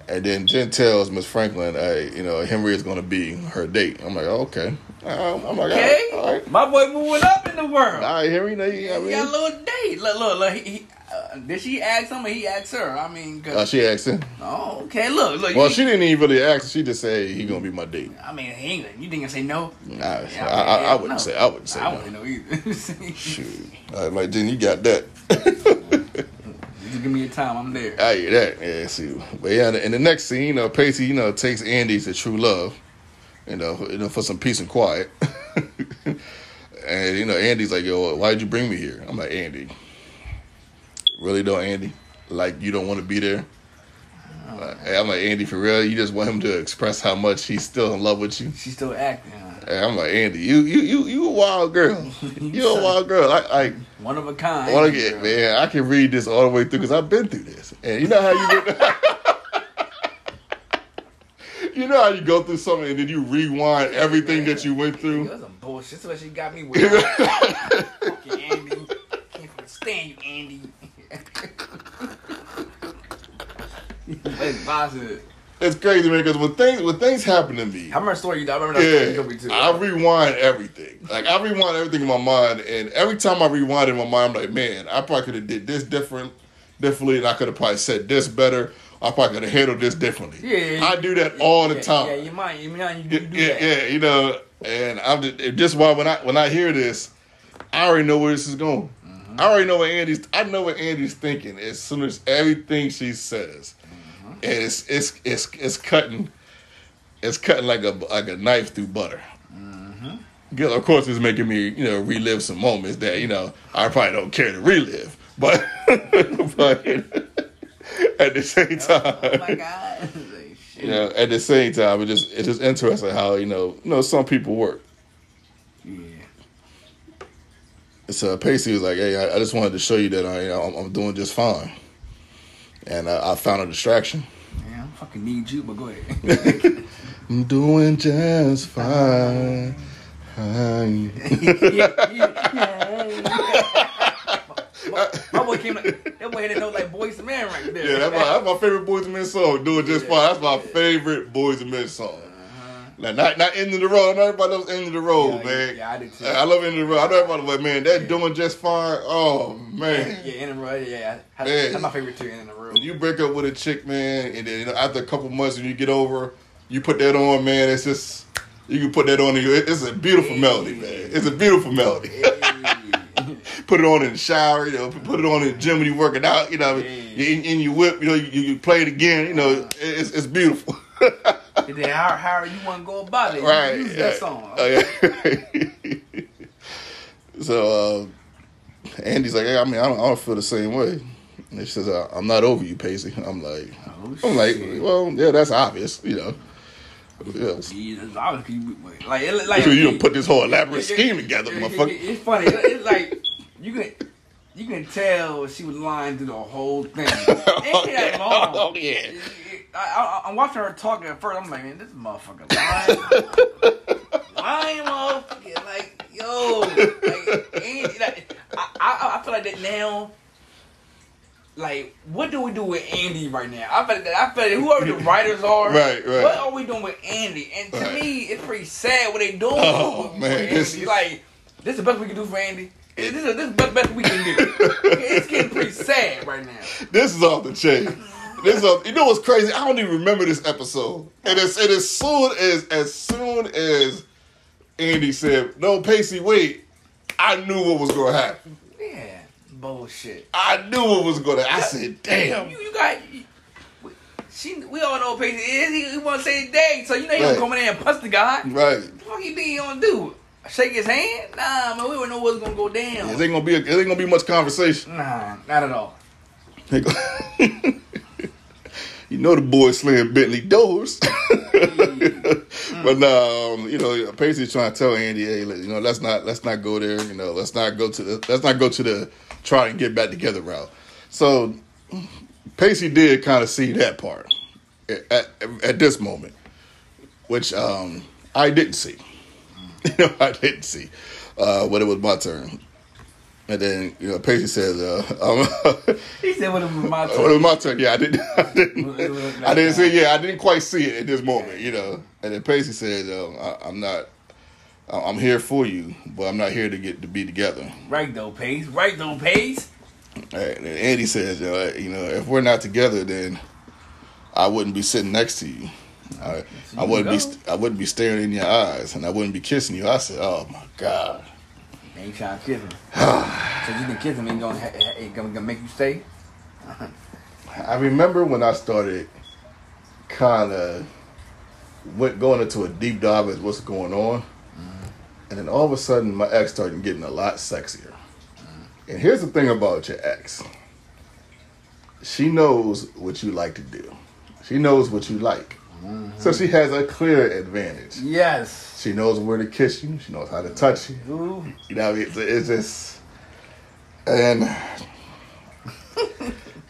[SPEAKER 1] and then Jen tells Miss Franklin, "Hey, you know Henry is going to be her date." I'm like, oh, okay. Um, I'm like,
[SPEAKER 2] Okay.
[SPEAKER 1] all right,
[SPEAKER 2] My boy moving up in the world.
[SPEAKER 1] all right, Henry. Know you, I
[SPEAKER 2] He got a little date. Look, look, look. He, he, uh, did she ask him or he asked her? I mean, 'cause-
[SPEAKER 1] uh, she asked him.
[SPEAKER 2] oh, okay. Look, look.
[SPEAKER 1] Well,
[SPEAKER 2] you-
[SPEAKER 1] she didn't even really ask. She just said he gonna be my date.
[SPEAKER 2] I mean, he ain't. You I say no?
[SPEAKER 1] Nah, I,
[SPEAKER 2] mean,
[SPEAKER 1] I, I wouldn't
[SPEAKER 2] no.
[SPEAKER 1] say. I wouldn't say.
[SPEAKER 2] I
[SPEAKER 1] no.
[SPEAKER 2] wouldn't know either.
[SPEAKER 1] Shoot, I'm like, Jen, you got that.
[SPEAKER 2] Just give me your time. I'm there.
[SPEAKER 1] I hear that. Yeah, see. But yeah, in the next scene, you know, Pacey, you know, takes Andy to True Love, you know, you know, for some peace and quiet. and you know, Andy's like, "Yo, why'd you bring me here?" I'm like, "Andy, really though, Andy? Like, you don't want to be there?" I'm like, "Andy, for real? You just want him to express how much he's still in love with you?"
[SPEAKER 2] She's still acting. Huh?
[SPEAKER 1] And I'm like, "Andy, you, you, you, you a wild girl. You a wild girl. Like,
[SPEAKER 2] One of a kind.
[SPEAKER 1] To get man. I can read this all the way through because I've been through this, and you know how you get. you know how you go through something and then you rewind everything that you went
[SPEAKER 2] It
[SPEAKER 1] through.
[SPEAKER 2] was some bullshit. That's what she got me with. Fuck you, Andy. Can't fucking stand you, Andy. That's positive.
[SPEAKER 1] It's crazy, man. Because when things when things happen to me,
[SPEAKER 2] I remember story you I remember that
[SPEAKER 1] yeah,
[SPEAKER 2] me too.
[SPEAKER 1] I rewind everything. Like I rewind everything in my mind, and every time I rewind in my mind, I'm like, man, I probably could have did this different, differently, and I could have probably said this better. I probably could have handled this differently.
[SPEAKER 2] Yeah,
[SPEAKER 1] I do that all the
[SPEAKER 2] yeah,
[SPEAKER 1] time.
[SPEAKER 2] Yeah, you might. You might. You,
[SPEAKER 1] Yeah,
[SPEAKER 2] do
[SPEAKER 1] yeah,
[SPEAKER 2] that.
[SPEAKER 1] yeah, you know, and I'm just, just why when I when I hear this, I already know where this is going.
[SPEAKER 2] Mm-hmm.
[SPEAKER 1] I already know what Andy's. I know what Andy's thinking as soon as everything she says,
[SPEAKER 2] Mm-hmm.
[SPEAKER 1] and it's it's it's it's cutting, it's cutting like a like a knife through butter.
[SPEAKER 2] Mm-hmm.
[SPEAKER 1] Of course, it's making me you know relive some moments that you know I probably don't care to relive, but but at the same time,
[SPEAKER 2] Oh my god.
[SPEAKER 1] You know, at the same time, it just it's just interesting how you know you know some people work.
[SPEAKER 2] Yeah.
[SPEAKER 1] So Pacey was like, "Hey, I, I just wanted to show you that I I'm, I'm doing just fine," and I, I found a distraction.
[SPEAKER 2] Yeah, I fucking need you, but go ahead.
[SPEAKER 1] I'm doing just fine. Fine.
[SPEAKER 2] yeah, yeah. my, my boy came like that had a note like Boys Man right there.
[SPEAKER 1] Yeah, that's my, that's my favorite Boyz II Men song. Doing just
[SPEAKER 2] Yeah.
[SPEAKER 1] fine. That's my favorite Boyz II Men song.
[SPEAKER 2] Uh-huh.
[SPEAKER 1] Now, not not end of the road. I know everybody loves end of the road,
[SPEAKER 2] Yeah,
[SPEAKER 1] man.
[SPEAKER 2] yeah, I do too.
[SPEAKER 1] I love end of the road. I know everybody, but man, that doing just fine. Oh man.
[SPEAKER 2] Yeah, in the road. Yeah, that's,
[SPEAKER 1] Man.
[SPEAKER 2] that's my favorite too. In the road.
[SPEAKER 1] When you break up with a chick, man, and then know, after a couple months when you get over, you put that on, man. It's just you can put that on. It's a beautiful melody, man. It's a beautiful melody. Put it on in the shower, you know, put it on in the gym when you're working out, you know,
[SPEAKER 2] Yeah.
[SPEAKER 1] in, in your whip, you know, you, you play it again, you know, it's, it's beautiful.
[SPEAKER 2] And then how how you want to go about it? You
[SPEAKER 1] right.
[SPEAKER 2] Use
[SPEAKER 1] yeah.
[SPEAKER 2] that song.
[SPEAKER 1] Oh, yeah. so uh, Andy's like, hey, I mean, I don't, I don't feel the same way. And she says, I'm not over you, Pacey. I'm like,
[SPEAKER 2] Oh,
[SPEAKER 1] I'm like, well, yeah, that's obvious, you know. Yeah.
[SPEAKER 2] Yeah, like it, like
[SPEAKER 1] you don't put this whole elaborate
[SPEAKER 2] it- it-
[SPEAKER 1] scheme together,
[SPEAKER 2] it- it-
[SPEAKER 1] motherfucker.
[SPEAKER 2] It's funny. It- It's like you can you can tell she was lying through the whole thing. It ain't that oh, long.
[SPEAKER 1] Oh, yeah.
[SPEAKER 2] It- it- I, I, I'm watching her talking at first. I'm like, man, this motherfucker lying, lying motherfucker. Like, yo, like, like I, I, I feel like that now. Like, what do we do with Andy right now? I feel that I feel that whoever the writers are,
[SPEAKER 1] Right, right.
[SPEAKER 2] What are we doing with Andy? And to
[SPEAKER 1] Right.
[SPEAKER 2] me, it's pretty sad what they doing.
[SPEAKER 1] Oh,
[SPEAKER 2] with,
[SPEAKER 1] man,
[SPEAKER 2] with Andy.
[SPEAKER 1] is-
[SPEAKER 2] like this is the best we can do for Andy. This is this is the best, we can do. it's getting pretty sad right now.
[SPEAKER 1] This is off the chain. This is you know what's crazy? I don't even remember this episode. And as, and as soon as as soon as Andy said, "No, Pacey, wait," I knew what was going to happen.
[SPEAKER 2] Yeah, bullshit.
[SPEAKER 1] I knew what was going to. I said, "Damn."
[SPEAKER 2] You, you got. You, she, we all know Pacey is. He, he want to say day, so you know he
[SPEAKER 1] Right.
[SPEAKER 2] gonna come in there and punch the guy.
[SPEAKER 1] Right.
[SPEAKER 2] What the fuck you think he gonna do? Shake his hand? Nah, man, we don't know what's gonna go down.
[SPEAKER 1] It ain't gonna be. A, it ain't gonna be much conversation.
[SPEAKER 2] Nah, not at all.
[SPEAKER 1] You know the boy slam Bentley doors. but no, um, you know, Pacey's trying to tell Andy, hey, you know, let's not let's not go there. You know, let's not go to the let's not go to the try and get back together route. So Pacey did kind of see that part at, at, at this moment, which um, I didn't see. you know, I didn't see uh, when it was my turn. And then you know, Pacey says, uh, um,
[SPEAKER 2] He said when it was my
[SPEAKER 1] when it was my turn, yeah, I didn't, I didn't, I didn't see, yeah, I didn't quite see it at this moment, you know. And then Pacey said, um, I, "I'm not, I'm here for you, but I'm not here to get to be together."
[SPEAKER 2] Right though, Pace. Right though, Pace.
[SPEAKER 1] And Andy says, uh, "You know, if we're not together, then I wouldn't be sitting next to you. I, I wouldn't be,
[SPEAKER 2] go.
[SPEAKER 1] st- I wouldn't be staring in your eyes, and I wouldn't be kissing you." I said, "Oh my god."
[SPEAKER 2] Ain't trying to kiss him. so you can kiss him and gonna, ha- ha- it gonna, gonna make you stay?
[SPEAKER 1] I remember when I started kind of went going into a deep dive at what's going on, mm. and then all of a sudden my ex started getting a lot sexier. Mm. And here's the thing about your ex: she knows what you like to do. She knows what you like, so she has a clear advantage.
[SPEAKER 2] Yes.
[SPEAKER 1] She knows where to kiss you. She knows how to touch you.
[SPEAKER 2] Ooh.
[SPEAKER 1] You know, it's, it's just, and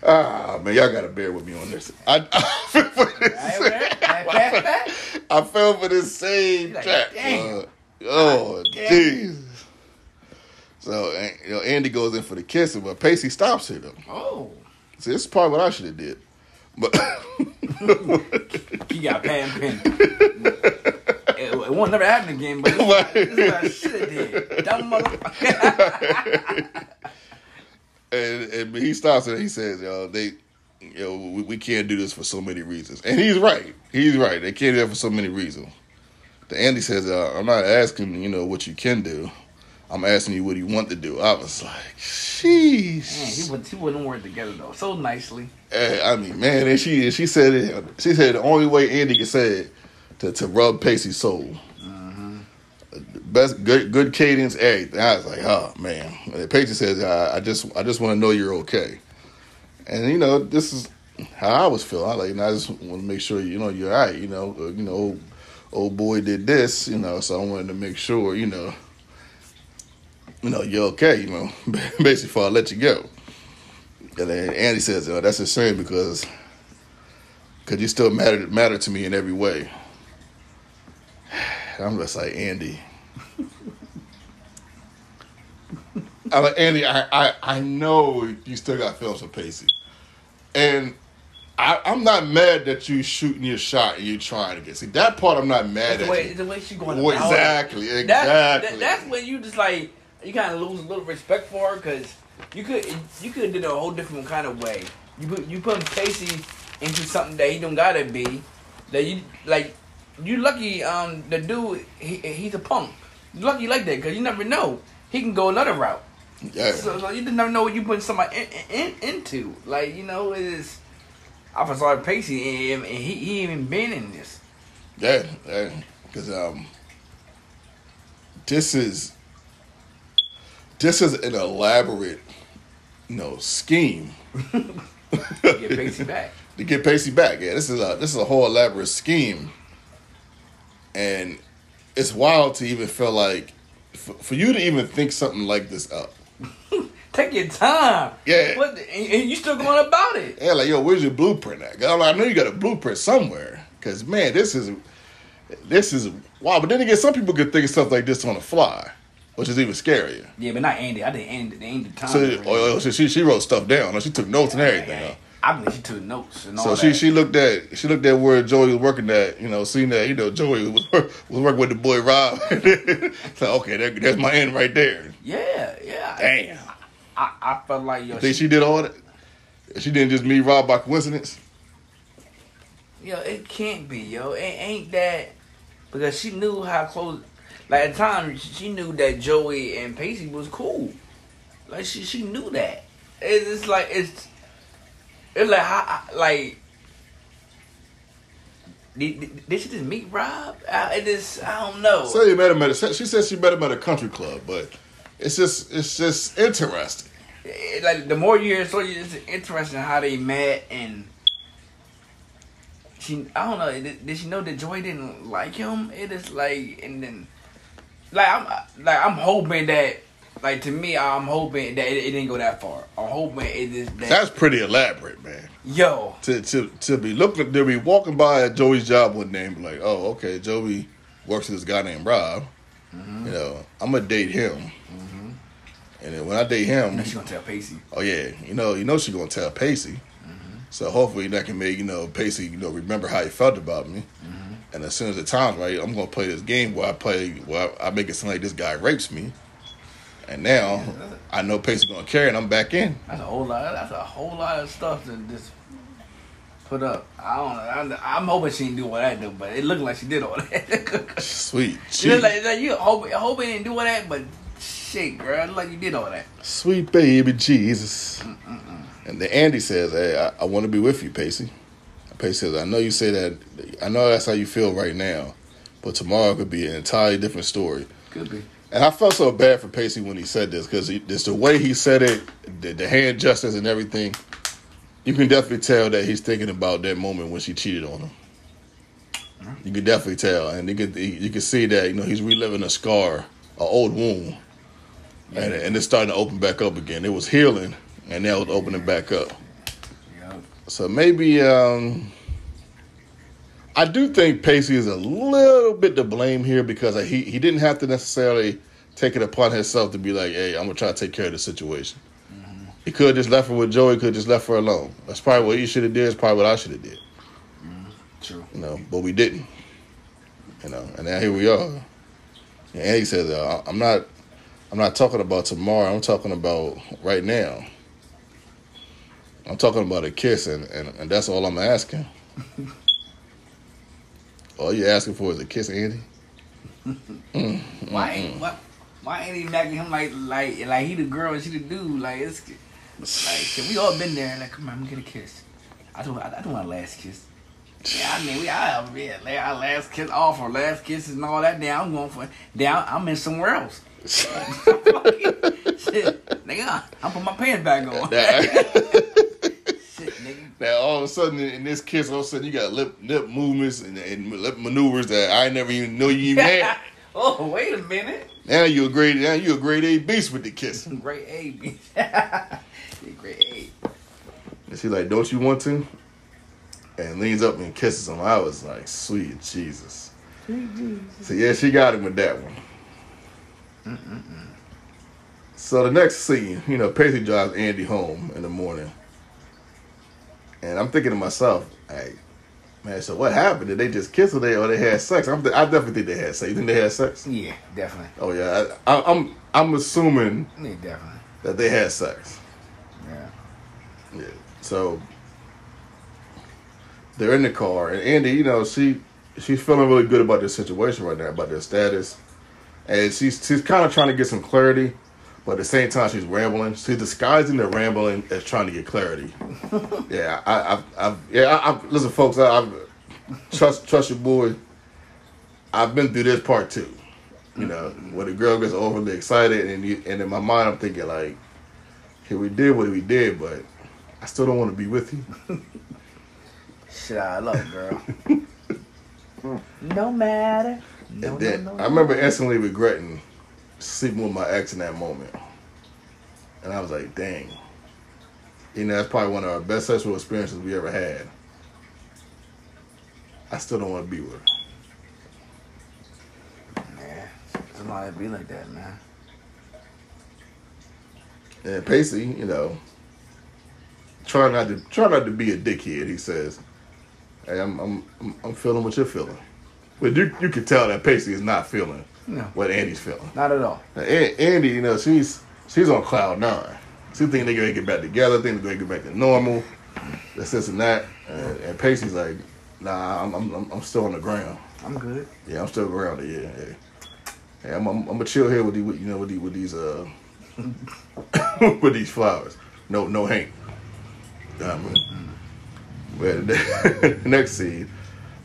[SPEAKER 1] ah man, y'all gotta bear with me on this. I, I fell for this.
[SPEAKER 2] That?
[SPEAKER 1] I fell for this same
[SPEAKER 2] Like,
[SPEAKER 1] trap. uh, oh, jeez. So and, you know, Andy goes in for the kissing, but Pacey stops her though.
[SPEAKER 2] Oh.
[SPEAKER 1] See, this is probably what I should have did, but
[SPEAKER 2] He got pan pin. it, it won't never happen again, but this, this is what I should have did. Dumb motherfucker.
[SPEAKER 1] and, and he stops and He says, "Yo, they, you know, we, we can't do this for so many reasons." And he's right. He's right. They can't do it for so many reasons. The Andy says, uh, "I'm not asking, you know, what you can do. I'm asking you what you want to do." I was like,
[SPEAKER 2] Man, he,
[SPEAKER 1] "Sheesh."
[SPEAKER 2] would, he wouldn't work together though. So nicely.
[SPEAKER 1] Eh, I mean, man, and she she said it. She said the only way Andy can say it to to rub Pacey's soul. Best good good cadence, everything. I was like, oh man. And Pacey says, I, I just I just want to know you're okay. And you know, this is how I was feeling. I like, you know, I just want to make sure you know you're all right. You know, uh, you know, old, old boy did this. You know, so I wanted to make sure you know, you know, you're okay. You know, basically before I let you go. And then Andy says, oh, that's a shame because because you still matter matter to me in every way. I'm just like Andy. I'm like Andy. I, I I know you still got feelings for Pacey, and I, I'm not mad that you shooting your shot and you trying to get. See that part, I'm not mad
[SPEAKER 2] the
[SPEAKER 1] at
[SPEAKER 2] way, the way she going
[SPEAKER 1] Well,
[SPEAKER 2] about it.
[SPEAKER 1] exactly,
[SPEAKER 2] That-
[SPEAKER 1] exactly.
[SPEAKER 2] that- that's when you just like you kind of lose a little respect for her because you could you could did it a whole different kind of way. You put you putting Pacey into something that he don't gotta be. That you like you lucky um the dude he, he's a punk. You lucky like that because you never know he can go another route.
[SPEAKER 1] Yeah.
[SPEAKER 2] So, so you just never know what you putting somebody in, in, into. Like you know, it is. I first saw Pacey, and, and he he even been in this.
[SPEAKER 1] Yeah, yeah. Because um, this is this is an elaborate, you know, scheme to
[SPEAKER 2] Get Pacey back.
[SPEAKER 1] to get Pacey back. Yeah, this is a this is a whole elaborate scheme, and it's wild to even feel like for, for you to even think something like this up.
[SPEAKER 2] Take your time.
[SPEAKER 1] Yeah.
[SPEAKER 2] What? the- and, and you still going about it?
[SPEAKER 1] Yeah, like yo, where's your blueprint at? I'm like, I know you got a blueprint somewhere. Cause man, this is this is wow. But then again, some people could think of stuff like this on the fly, which is even scarier.
[SPEAKER 2] Yeah, but not Andy. I didn't Andy. Andy the time.
[SPEAKER 1] So, oh, oh, so she she wrote stuff down. She took notes and everything. huh?
[SPEAKER 2] I believe she took notes and all
[SPEAKER 1] So
[SPEAKER 2] that.
[SPEAKER 1] she she looked at she looked at where Joey was working at. You know, seen that you know Joey was was working with the boy Rob. so okay, there, there's my end right there.
[SPEAKER 2] Yeah, yeah.
[SPEAKER 1] Damn.
[SPEAKER 2] I, I felt like yo,
[SPEAKER 1] Think she did all that? She didn't just meet Rob by coincidence.
[SPEAKER 2] yo, it can't be, yo. It ain't that because she knew how close. Like at the time, she knew that Joey and Pacey was cool. Like she she knew that. It's, like it's it's like how like. Did, did, did she just meet Rob? I, it just I don't know.
[SPEAKER 1] So you met him at a, she said she met him at a country club, but it's just it's just interesting.
[SPEAKER 2] It- like the more you hear, so it's interesting how they met and she. I don't know. Did, did she know that Joey didn't like him? It is like and then like I'm like I'm hoping that like to me I'm hoping that it, it didn't go that far. I'm hoping it is that
[SPEAKER 1] That's pretty elaborate, man.
[SPEAKER 2] yo
[SPEAKER 1] To to to be looking to be walking by at Joey's job one day and be like, oh okay, Joey works with this guy named Rob. Mm-hmm. You know, I'm gonna date him. Mm-hmm. And then when I date him,
[SPEAKER 2] and then she gonna tell Pacey.
[SPEAKER 1] Oh yeah, you know, you know she gonna tell Pacey. Mm-hmm. So hopefully that can make you know Pacey, you know, remember how he felt about me. And as soon as the time's right, I'm gonna play this game where I play where I, I make it sound like this guy rapes me. And now I know Pacey gonna carry, and I'm back in.
[SPEAKER 2] That's a whole lot. That's a whole lot of stuff to just put up. I don't know. I, I'm hoping she didn't do what I though, but it looked like she did all that.
[SPEAKER 1] Sweet, Gee,
[SPEAKER 2] like, like you hope hope it didn't do all that, but shit, girl, like you did all that.
[SPEAKER 1] sweet baby Jesus. And then Andy says, "Hey, I, I want to be with you, Pacey." Pacey says, "I know you say that. I know that's how you feel right now, but tomorrow could be an entirely different story."
[SPEAKER 2] Could be.
[SPEAKER 1] And I felt so bad for Pacey when he said this because just the way he said it, the, the hand gestures and everything, you can definitely tell that he's thinking about that moment when she cheated on him. You can definitely tell, and you can you can see that you know he's reliving a scar, an old wound, and and it's starting to open back up again. It was healing, and now it's opening back up. So maybe um, I do think Pacey is a little bit to blame here because he he didn't have to necessarily take it upon himself to be like, hey, I'm gonna try to take care of the situation. He could have just left her with Joey. Could have just left her alone. That's probably what he should have did. It's probably what I should have did.
[SPEAKER 2] True.
[SPEAKER 1] You know, but we didn't. You know, and now here we are. And he says, uh, "I'm not, I'm not talking about tomorrow. I'm talking about right now. I'm talking about a kiss, and and, and that's all I'm asking. all you're asking for is a kiss, Andy.
[SPEAKER 2] Why ain't why, why ain't he nagging him like like like he the girl and she the dude? Like it's like we all been there. Like come on, I'm gonna get a kiss. I do I, I do my last kiss. Yeah, I mean we I yeah, like, our last kiss, all for last kisses and all that. Now I'm going for down. I'm in somewhere else. Shit, nigga, I'm putting my pants back on.
[SPEAKER 1] Now,
[SPEAKER 2] Shit, nigga.
[SPEAKER 1] now all of a sudden in this kiss, all of a sudden you got lip lip movements and, and lip maneuvers that I never even know you even had.
[SPEAKER 2] oh wait a minute.
[SPEAKER 1] Now you a grade now you a grade A beast with the kissing.
[SPEAKER 2] Great A, bitch. Yeah, Great A.
[SPEAKER 1] And she's like, "Don't you want to?" And leans up and kisses him. I was like, "Sweet Jesus." Sweet Jesus. So yeah, she got him with that one. So the next scene, you know, Pacey drives Andy home in the morning, and I'm thinking to myself, "Hey, man, so what happened? Did they just kiss or they or they had sex?" I'm, I definitely think they had sex. You think they had sex?
[SPEAKER 2] Yeah, definitely.
[SPEAKER 1] Oh yeah, I, I, I'm I'm assuming
[SPEAKER 2] Yeah, definitely.
[SPEAKER 1] that they had sex.
[SPEAKER 2] Yeah.
[SPEAKER 1] Yeah. So they're in the car, and Andy, you know, she she's feeling really good about their situation right now, about their status, and she's she's kind of trying to get some clarity. But at the same time she's rambling. She's disguising the rambling as trying to get clarity. yeah, I, I've, I've, yeah, I, I've, listen, folks, I, I've trust, trust your boy. I've been through this part too. You know, when the girl gets overly excited, and you, and in my mind, I'm thinking like, "Okay, we did what we did, but I still don't want to be with you."
[SPEAKER 2] Shit, I love it, girl. no matter. No,
[SPEAKER 1] and then
[SPEAKER 2] no, no,
[SPEAKER 1] I remember instantly regretting sleeping with my ex in that moment, and I was like, "Dang." You know, that's probably one of our best sexual experiences we ever had. I still don't want to be with her.
[SPEAKER 2] Man, somebody be like that, man.
[SPEAKER 1] And Pacey, you know, try not to try not to be a dickhead. He says, "Hey, I'm I'm I'm, I'm feeling what you're feeling," but you you can tell that Pacey is not feeling
[SPEAKER 2] No,
[SPEAKER 1] what Andy's feeling.
[SPEAKER 2] not at all.
[SPEAKER 1] Now, An- Andy, you know, she's she's on cloud nine. She think they're gonna get back together. Think they're gonna get back to normal. This, this, and that. And, and Pacey's like, "Nah, I'm I'm I'm still on the ground.
[SPEAKER 2] I'm good.
[SPEAKER 1] Yeah, I'm still grounded. Yeah, yeah. Hey, I'm, I'm, I'm gonna chill here with the, with, you know, with, the, with these, uh, with these flowers. No, no Hank. Um, but next scene,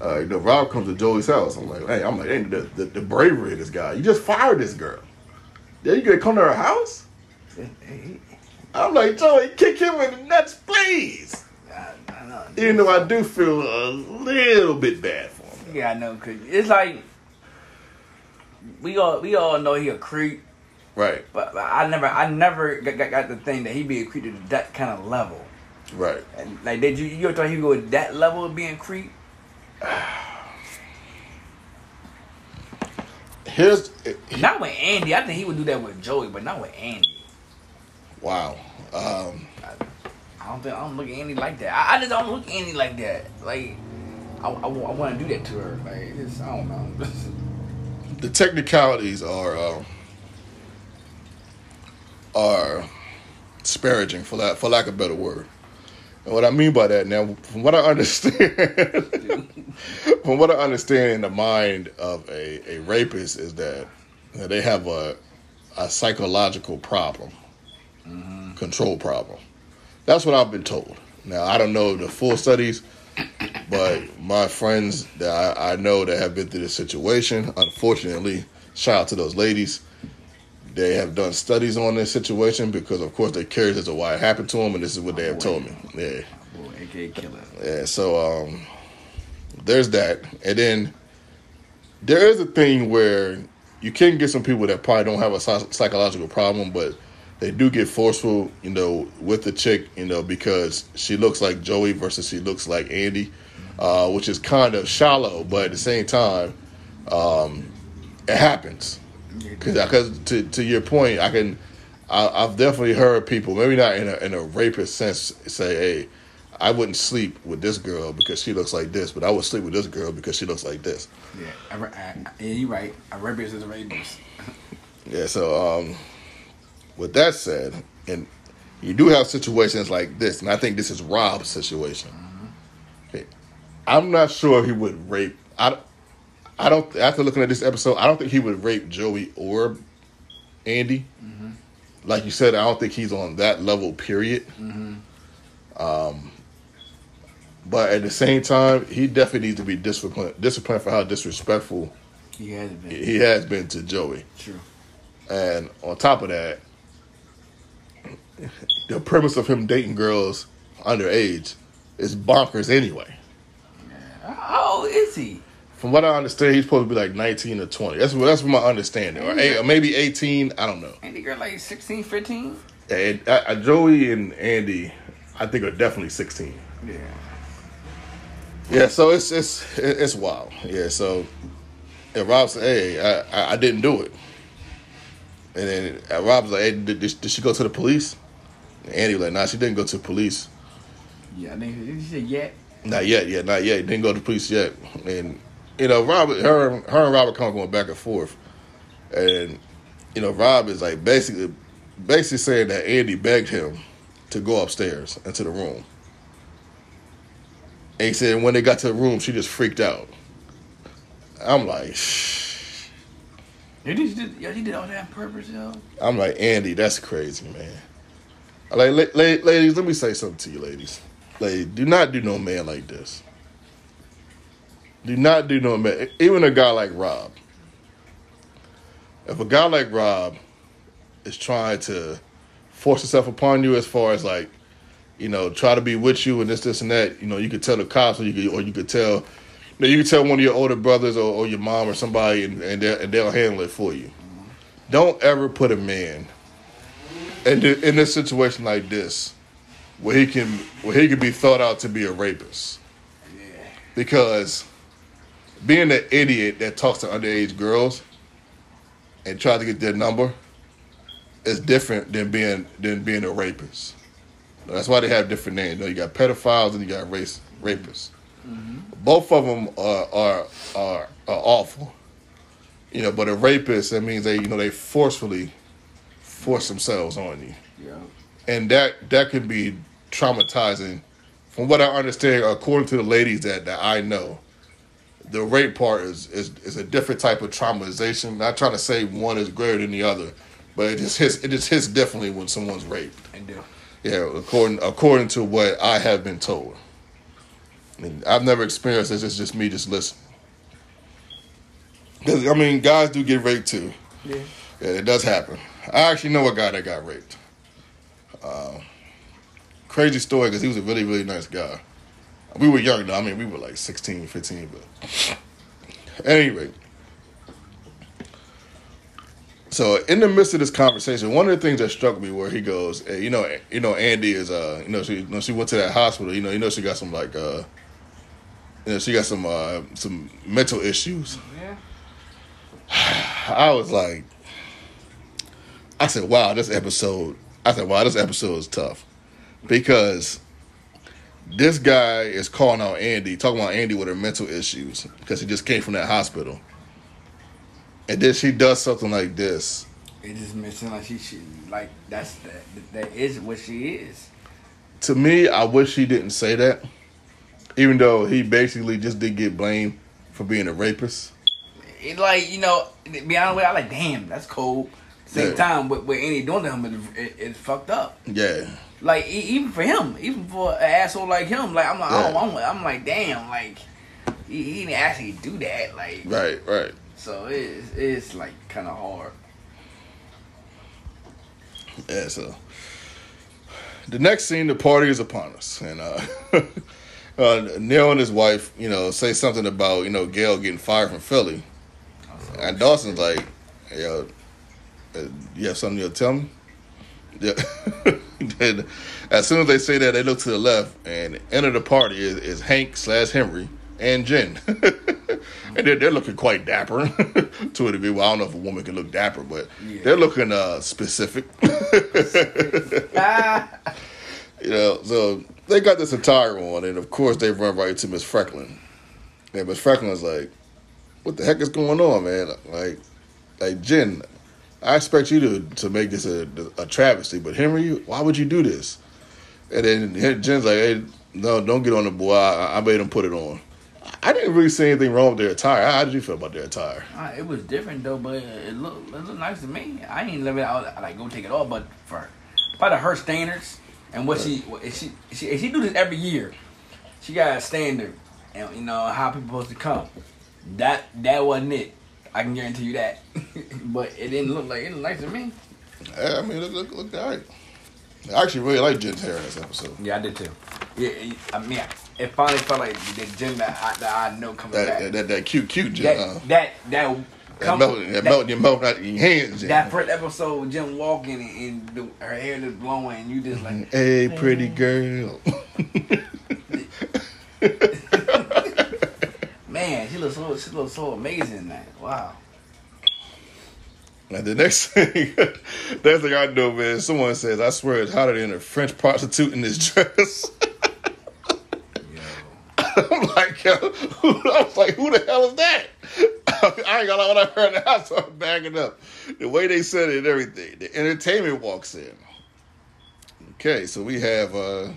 [SPEAKER 1] uh, you know, Rob comes to Joey's house. I'm like, hey, I'm like, hey, the, the, the bravery of this guy. You just fired this girl. Then you gonna come to her house? I'm like, Joey, kick him in the nuts, please.
[SPEAKER 2] I, I know.
[SPEAKER 1] Even though I do feel a little bit bad for him.
[SPEAKER 2] Yeah, I know. Cause it's like we all we all know he a creep,
[SPEAKER 1] Right,
[SPEAKER 2] but I never I never got, got, got the thing that he be a creep to that kind of level.
[SPEAKER 1] right.
[SPEAKER 2] And like, did you you ever thought he go with that level of being creep?
[SPEAKER 1] Here's,
[SPEAKER 2] Not with Andy. I think he would do that with Joey, but not with Andy.
[SPEAKER 1] wow. Um,
[SPEAKER 2] I don't think I don't look at Andy like that. I, I just don't look at Andy like that. Like I, I, want to do that to her. Like it's, I don't know.
[SPEAKER 1] the technicalities are um, are disparaging for that for lack of a better word. And what I mean by that now, from what I understand, from what I understand in the mind of a, a rapist is that, that they have a a psychological problem, mm-hmm. control problem. That's what I've been told. Now I don't know the full studies, but my friends that I, I know that have been through this situation, unfortunately, shout out to those ladies. They have done studies on this situation because, of course, they're curious as to why it happened to them, and this is what they have told me. Yeah,
[SPEAKER 2] Boy, AKA killer.
[SPEAKER 1] yeah. So um, there's that, and then there is a thing where you can get some people that probably don't have a psychological problem, but they do get forceful, you know, with the chick, you know, because she looks like Joey versus she looks like Andy, uh, which is kind of shallow, but at the same time, um, it happens. Because to to your point, I can, I, I've definitely heard people, maybe not in a in a rapist sense, say, "Hey, I wouldn't sleep with this girl because she looks like this, but I would sleep with this girl because she looks like this."
[SPEAKER 2] Yeah, I, I, I, yeah, you're right. A rapist is a rapist.
[SPEAKER 1] Yeah. So, um, with that said, and you do have situations like this, and I think this is Rob's situation. Okay. I'm not sure he would rape. I, I don't. After looking at this episode, I don't think he would rape Joey or Andy. Like you said, I don't think he's on that level. Period. Um, but at the same time, he definitely needs to be disciplined. Disciplined for how disrespectful
[SPEAKER 2] He has been.
[SPEAKER 1] he has been to Joey.
[SPEAKER 2] True.
[SPEAKER 1] And on top of that, the premise of him dating girls underage is bonkers anyway.
[SPEAKER 2] How old is he?
[SPEAKER 1] From what I understand, he's supposed to be like 19 or 20. That's what that's my understanding. Or, eight, or maybe 18. I don't know.
[SPEAKER 2] Andy girl like 16, 15?
[SPEAKER 1] And, uh, uh, Joey and Andy, I think, are definitely 16.
[SPEAKER 2] Yeah.
[SPEAKER 1] Yeah, so it's it's it's wild. Yeah, so and Rob said, "Hey, I, I, I didn't do it," and then uh, Rob was like, "Hey, did, did, did she go to the police?" And Andy was like, "Nah, she didn't go to the police.
[SPEAKER 2] Yeah, I think he said yet.
[SPEAKER 1] Not yet. Yeah, not yet. Didn't go to the police yet." And you know, Robert, her, her and Robert kind of going back and forth, and you know, Rob is like basically basically saying that Andy begged him to go upstairs into the room. And he said when they got to the room, she just freaked out. I'm like,
[SPEAKER 2] Did he did, yo, he did all that on purpose, yo.
[SPEAKER 1] I'm like, Andy, that's crazy, man. Like, la- la- ladies, let me say something to you, ladies. Ladies, do not do no man like this. Do not do no man. Even a guy like Rob. If a guy like Rob is trying to force himself upon you, as far as like, you know, try to be with you and this, this, and that, you know, you could tell the cops, or you could, or you could tell, you, know, you could tell one of your older brothers or, or your mom or somebody, and and, they'll, and they'll handle it for you. Don't ever put a man in in a situation like this where he can where he can be thought out to be a rapist
[SPEAKER 2] Yeah.
[SPEAKER 1] because being an idiot that talks to underage girls and tries to get their number is different than being than being a rapist. That's why they have different names. You, know, you got pedophiles and you got race rapists. Mm-hmm. Both of them are, are are are awful. You know, but a rapist that means they you know they forcefully force themselves on you
[SPEAKER 2] Yeah.
[SPEAKER 1] and that that can be traumatizing. From what I understand, according to the ladies that, that I know, the rape part is, is is a different type of traumatization. Not trying to say one is greater than the other, but it just hits it just hits differently when someone's raped.
[SPEAKER 2] And do.
[SPEAKER 1] Yeah, according according to what I have been told. And I've never experienced this. It's just me just listening. 'Cause, I mean, guys do get raped too.
[SPEAKER 2] Yeah.
[SPEAKER 1] Yeah, it does happen. I actually know a guy that got raped. Um, crazy story because he was a really, really nice guy. We were young though. I mean, we were like 16, 15, but anyway. So in the midst of this conversation, one of the things that struck me where he goes, hey, you know, you know, Andy is, uh, you know, she, you know, she went to that hospital. You know, you know, she got some like, uh, you know, she got some, uh, some mental issues.
[SPEAKER 2] Yeah.
[SPEAKER 1] I was like, I said, wow, this episode, I said, wow, this episode is tough because this guy is calling out Andy, talking about Andy with her mental issues because he just came from that hospital. And then she does something like this.
[SPEAKER 2] It just makes missing like she she like that's that that is what she is.
[SPEAKER 1] To me, I wish she didn't say that, even though he basically just did get blamed for being a rapist.
[SPEAKER 2] It like you know, be honest with you, I like damn, that's cold. Same
[SPEAKER 1] Yeah.
[SPEAKER 2] time, what what Andy doing to him is it, it's fucked up.
[SPEAKER 1] Yeah.
[SPEAKER 2] Like even for him, even for an asshole like him, like I'm like
[SPEAKER 1] Yeah.
[SPEAKER 2] oh, I'm, I'm like damn, like he, he didn't actually do that, like
[SPEAKER 1] Right, right.
[SPEAKER 2] so it's it's like kind of hard.
[SPEAKER 1] Yeah, so the next scene, the party is upon us, and uh, uh, Neil and his wife, you know, say something about you know Gail getting fired from Philly, and Dawson's like, "Yo, uh, you have something you'll tell me?" Yeah. then, as soon as they say that, they look to the left, and enter the party is, is Hank slash Henry and Jen, and they're, they're looking quite dapper to a degree. Well, I don't know if a woman can look dapper, but
[SPEAKER 2] Yeah.
[SPEAKER 1] they're looking uh, specific. You know, so they got this attire on, and of course they run right to Miss Frecklin. And Miss Frecklin's like, "What the heck is going on, man? Like, like Jen, I expect you to to make this a, a travesty, but Henry, why would you do this?" And then Jen's like, "Hey, no, don't get on the boy. I, I made him put it on." I didn't really see anything wrong with their attire. How did you feel about their attire?
[SPEAKER 2] ah, it was different though, but it looked it looked nice to me. I ain't live it out like go take it all, but for by the her standards and what she she she she do this every year, she got a standard and you know how people supposed to come. That that wasn't it. I can guarantee you that. but it didn't look like it looked nice to me.
[SPEAKER 1] Yeah, I mean, it looked look, all right. I actually really like Jen's hair in this episode.
[SPEAKER 2] Yeah, I did too. Yeah, it- I mean, it finally felt like the gym that I, that I know coming
[SPEAKER 1] That
[SPEAKER 2] back.
[SPEAKER 1] that, that, that cute, cute Jen.
[SPEAKER 2] that,
[SPEAKER 1] uh,
[SPEAKER 2] that that
[SPEAKER 1] that melting, that, your mouth out your hands. Jen.
[SPEAKER 2] That first episode, Jim walking and, and the, her hair just blowing, and you just like,
[SPEAKER 1] Hey, pretty girl.
[SPEAKER 2] man, she looks so she looks so amazing in that. Wow.
[SPEAKER 1] and the next thing, next thing I know, man, someone says, "I swear it's hotter than a French prostitute in this dress." I'm like, yo, who, I was like, who the hell is that? I ain't gonna lie, when I heard that, I started backing up. The way they said it and everything. The entertainment walks in. Okay, so we have uh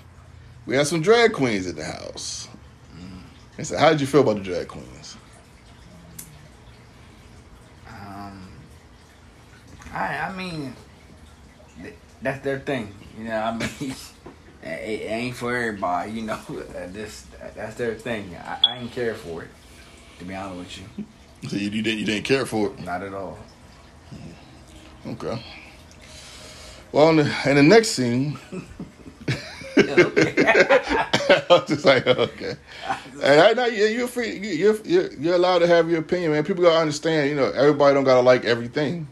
[SPEAKER 1] we have some drag queens in the house. And said, how did you feel about the drag queens?
[SPEAKER 2] Um, I I mean, th- that's their thing. You know, I mean, it, it ain't for everybody. You know, this that's their thing. I, I ain't care for it. To be honest with you,
[SPEAKER 1] So you, you didn't you didn't care for it.
[SPEAKER 2] not at all.
[SPEAKER 1] Okay. Well, in the, in the next scene, I was just like, okay. And I know you- you're free. you- You're, you're you're allowed to have your opinion, man. People gotta understand. You know, everybody don't gotta like everything.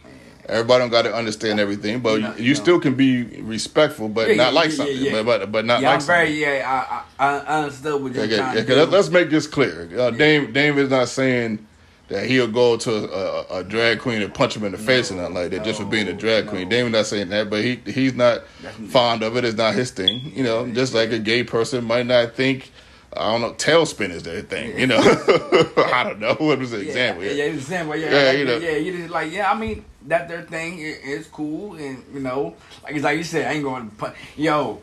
[SPEAKER 1] Everybody don't gotta understand everything, but
[SPEAKER 2] No,
[SPEAKER 1] you
[SPEAKER 2] no.
[SPEAKER 1] still can be respectful, but
[SPEAKER 2] Yeah,
[SPEAKER 1] not
[SPEAKER 2] yeah,
[SPEAKER 1] like
[SPEAKER 2] yeah,
[SPEAKER 1] something.
[SPEAKER 2] yeah.
[SPEAKER 1] But, but but not
[SPEAKER 2] yeah,
[SPEAKER 1] like
[SPEAKER 2] I'm very
[SPEAKER 1] something.
[SPEAKER 2] yeah. I, I I understood what you're
[SPEAKER 1] Okay,
[SPEAKER 2] trying
[SPEAKER 1] okay,
[SPEAKER 2] to do.
[SPEAKER 1] let's make this clear. Uh, Dame Dame is not saying that he'll go to a, a drag queen and punch him in the face or nothing like that just for being a drag queen. Dame is not saying that, but he he's not fond of it. It's not his thing. You know, just like a gay person might not think. I don't know. Tailspin is their thing. You know, I don't know. What was the
[SPEAKER 2] yeah,
[SPEAKER 1] example?
[SPEAKER 2] Yeah, yeah, example. Yeah,
[SPEAKER 1] Yeah,
[SPEAKER 2] like,
[SPEAKER 1] you know.
[SPEAKER 2] yeah, you just like yeah. I mean, that their thing is cool, and you know, like it's like you said, I ain't going to put yo,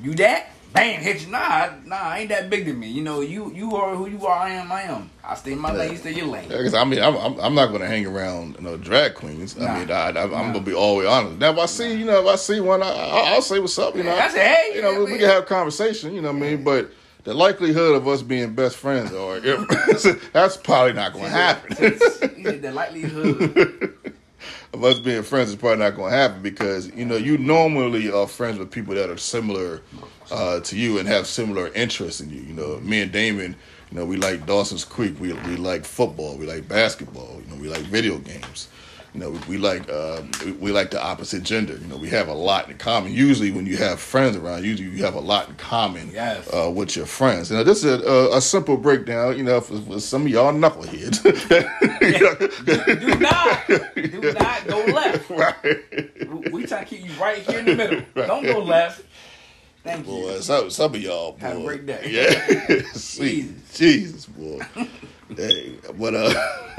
[SPEAKER 2] you that bam hit you. Nah, nah, ain't that big to me. You know, you you are who you are. I am. I am. I stay in my lane. You stay in your lane.
[SPEAKER 1] Because I mean, I'm, I'm I'm not going to hang around you know drag queens.
[SPEAKER 2] Nah.
[SPEAKER 1] I mean, I, I, I'm
[SPEAKER 2] Nah.
[SPEAKER 1] going to be all always honest. Now, if I see you know if I see one, I, I, I'll say what's up. You know,
[SPEAKER 2] I say, hey,
[SPEAKER 1] you know, we, we can have a conversation. You know what I mean? But the likelihood of us being best friends or that's probably not going to happen.
[SPEAKER 2] The likelihood.
[SPEAKER 1] of us being friends is probably not going to happen because you know you normally are friends with people that are similar uh, to you and have similar interests in you. You know, me and Damon, you know, we like Dawson's Creek. We we like football. We like basketball. You know, we like video games. You know, we, we like uh, we, we like the opposite gender. You know, we have a lot in common. Usually, when you have friends around, usually you have a lot in common
[SPEAKER 2] Yes.
[SPEAKER 1] uh, with your friends. You know, this is a, a, simple breakdown. You know, for, for some of y'all knuckleheads. Know?
[SPEAKER 2] do not, do not go left.
[SPEAKER 1] right.
[SPEAKER 2] We, we try to keep you right here in the middle. Don't go left. Thank you.
[SPEAKER 1] Boy, some, some of y'all, boy.
[SPEAKER 2] Have a great day.
[SPEAKER 1] Yeah. Sweet. Jesus, boy. hey, but uh,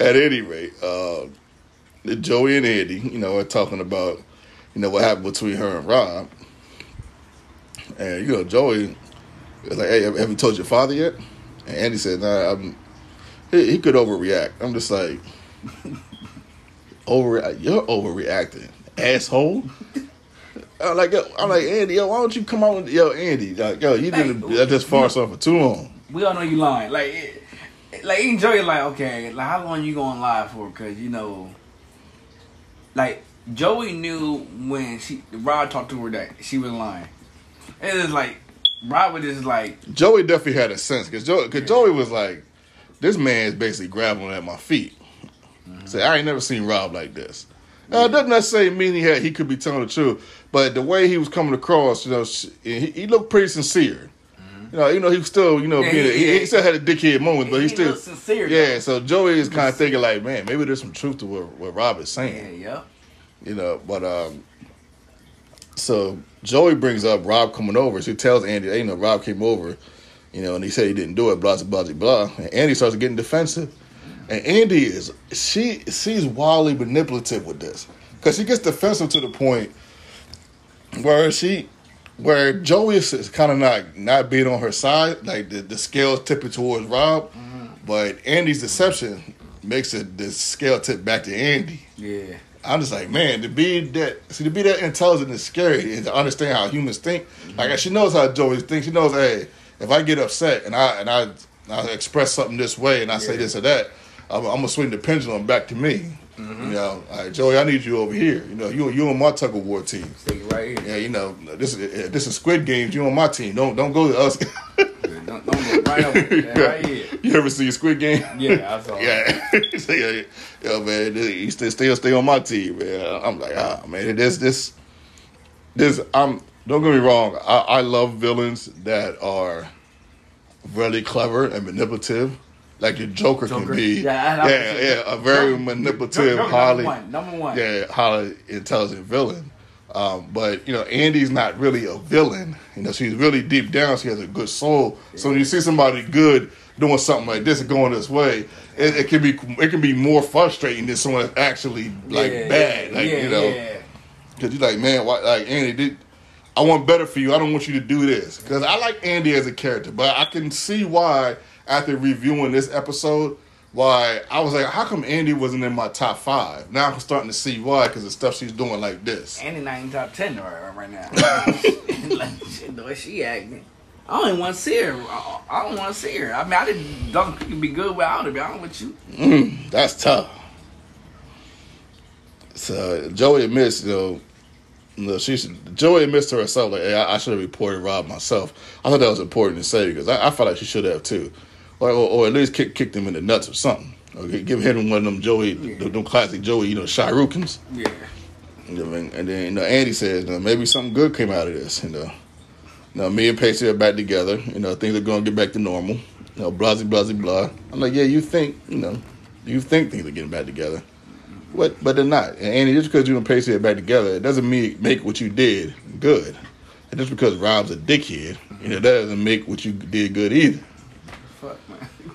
[SPEAKER 1] at any rate, uh, Joey and Andy, you know, are talking about, you know, what happened between her and Rob. And, you know, Joey was like, hey, have, have you told your father yet? And Andy said, nah, I'm, he, he could overreact. I'm just like, over, you're overreacting, asshole. I'm like, yo, I'm like, Andy, yo, why don't you come on, yo, Andy, like, yo, you didn't
[SPEAKER 2] Hey,
[SPEAKER 1] let this farce on for too long.
[SPEAKER 2] we all know you lying. Like, it, like enjoy. Like, okay, like how long you going live for? Because you know, like Joey knew when she Rod talked to her that she was lying. It was like Rod was just like,
[SPEAKER 1] Joey definitely had a sense because Joey, cause Joey was like, this man is basically grabbing at my feet. Mm-hmm. Say, I ain't never seen Rob like this. Now, it doesn't necessarily mean he had he could be telling the truth, but the way he was coming across, you know, he, he looked pretty sincere. You know, you know, he was still, you know,
[SPEAKER 2] Yeah,
[SPEAKER 1] being a,
[SPEAKER 2] he-
[SPEAKER 1] he, still had a dickhead moment, but he,
[SPEAKER 2] he
[SPEAKER 1] still
[SPEAKER 2] sincere,
[SPEAKER 1] Yeah,
[SPEAKER 2] though.
[SPEAKER 1] so Joey is kind of thinking like, man, maybe there's some truth to what, what Rob is
[SPEAKER 2] yeah,
[SPEAKER 1] saying
[SPEAKER 2] yeah.
[SPEAKER 1] you know. But um, so Joey brings up Rob coming over. She tells Andy, hey, you know, Rob came over, you know, and he said he didn't do it, blah blah blah blah. And Andy starts getting defensive, and Andy is she she's wildly manipulative with this because she gets defensive to the point where she. Where Joey is kind of not not being on her side, like the, the scales tipping towards Rob, mm-hmm. but Andy's deception makes it the scale tip back to Andy.
[SPEAKER 2] Yeah.
[SPEAKER 1] I'm just like, man, to be that see to be that intelligent is scary and to understand how humans think. Mm-hmm. Like she knows how Joey thinks. She knows, hey, if I get upset and I and I, I express something this way and I say this or that, I'm, I'm gonna swing the pendulum back to me. You know, all right, Joey, I need you over here. You know, you you on my tug of war team.
[SPEAKER 2] Stay right here.
[SPEAKER 1] Yeah, you know, this is this is Squid Games. You on my team. Don't don't go to us.
[SPEAKER 2] Don't, don't go right over there. Right here.
[SPEAKER 1] you ever see Squid Game?
[SPEAKER 2] Yeah, I saw. it.
[SPEAKER 1] Yeah, yeah, yeah, man. He still, still stay on my team, man. I'm like, ah, man. This, this, this. I'm. Don't get me wrong. I, I love villains that are really clever and manipulative. Like your Joker,
[SPEAKER 2] Joker.
[SPEAKER 1] can be,
[SPEAKER 2] Yeah,
[SPEAKER 1] yeah, yeah, a very
[SPEAKER 2] Joker-
[SPEAKER 1] manipulative,
[SPEAKER 2] Joker
[SPEAKER 1] highly,
[SPEAKER 2] Number one. Number one.
[SPEAKER 1] yeah, highly intelligent villain. Um, but you know, Andy's not really a villain. You know, she's really deep down. She has a good soul. So when you see somebody good doing something like this and going this way, it, it can be it can be more frustrating than someone that's actually like
[SPEAKER 2] Yeah,
[SPEAKER 1] bad. Like
[SPEAKER 2] yeah,
[SPEAKER 1] you know,
[SPEAKER 2] yeah.
[SPEAKER 1] because you're like, man, why, like Andy did. I want better for you. I don't want you to do this because I like Andy as a character, but I can see why after reviewing this episode, why I was like, how come Andy wasn't in my top five? Now I'm starting to see why because the stuff she's doing like this.
[SPEAKER 2] Andy not in top ten right, right now. like shit, the way she acting. I don't even want to see her. I don't want to see her. I mean, I didn't don't think it'd be good without her. Be honest with you.
[SPEAKER 1] Mm, that's tough. So Joey admits, you know, she should, Joey admits to herself like, hey, I, I should have reported Rob myself. I thought that was important to say because I, I felt like she should have too, or, or, or at least kick kicked him in the nuts or something. Gi- give him one of them Joey,
[SPEAKER 2] Yeah.
[SPEAKER 1] them classic Joey, you know, Shirukins.
[SPEAKER 2] Yeah.
[SPEAKER 1] You know, what and then you know, Andy says, you know, maybe something good came out of this. You know, you know, me and Pacey are back together. You know, things are going to get back to normal. You know, blah, blah, blah, blah. I'm like, yeah, you think, you know, you think things are getting back together. What, but they're not. And Andy, just because you and Pacey are back together, it doesn't mean make what you did good. And just because Rob's a dickhead, you know, that doesn't make what you did good either.
[SPEAKER 2] Fuck man.
[SPEAKER 1] You know,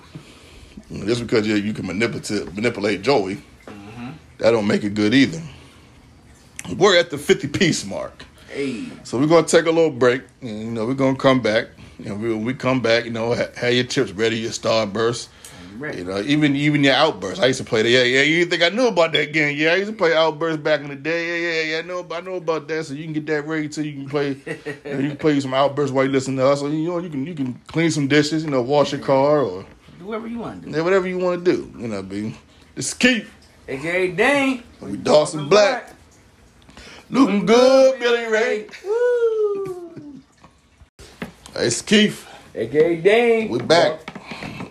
[SPEAKER 1] Just because you, you can manipulate manipulate Joey, mm-hmm. that don't make it good either. We're at the 50 piece mark.
[SPEAKER 2] Hey.
[SPEAKER 1] So we're gonna take a little break. And, you know, we're gonna come back. Know, we, when we come back, you know, ha- have your chips ready, your starburst. You know, even even your outburst. I used to play that. Yeah, yeah. You think I knew about that game? Yeah, I used to play outburst back in the day. Yeah, yeah, yeah. I know, I know about that. So you can get that ready too. You can play. you, know, you can play some outbursts while you listen to us. So you know, you can you can clean some dishes. You know, wash your car or
[SPEAKER 2] Do whatever you want to do.
[SPEAKER 1] yeah, whatever you want to do. You know, be this is Keith.
[SPEAKER 2] AKA Dane.
[SPEAKER 1] We Dawson Black. Looking good, Billy Ray.
[SPEAKER 2] Woo.
[SPEAKER 1] Hey, it's Keith.
[SPEAKER 2] AKA Dane.
[SPEAKER 1] We back.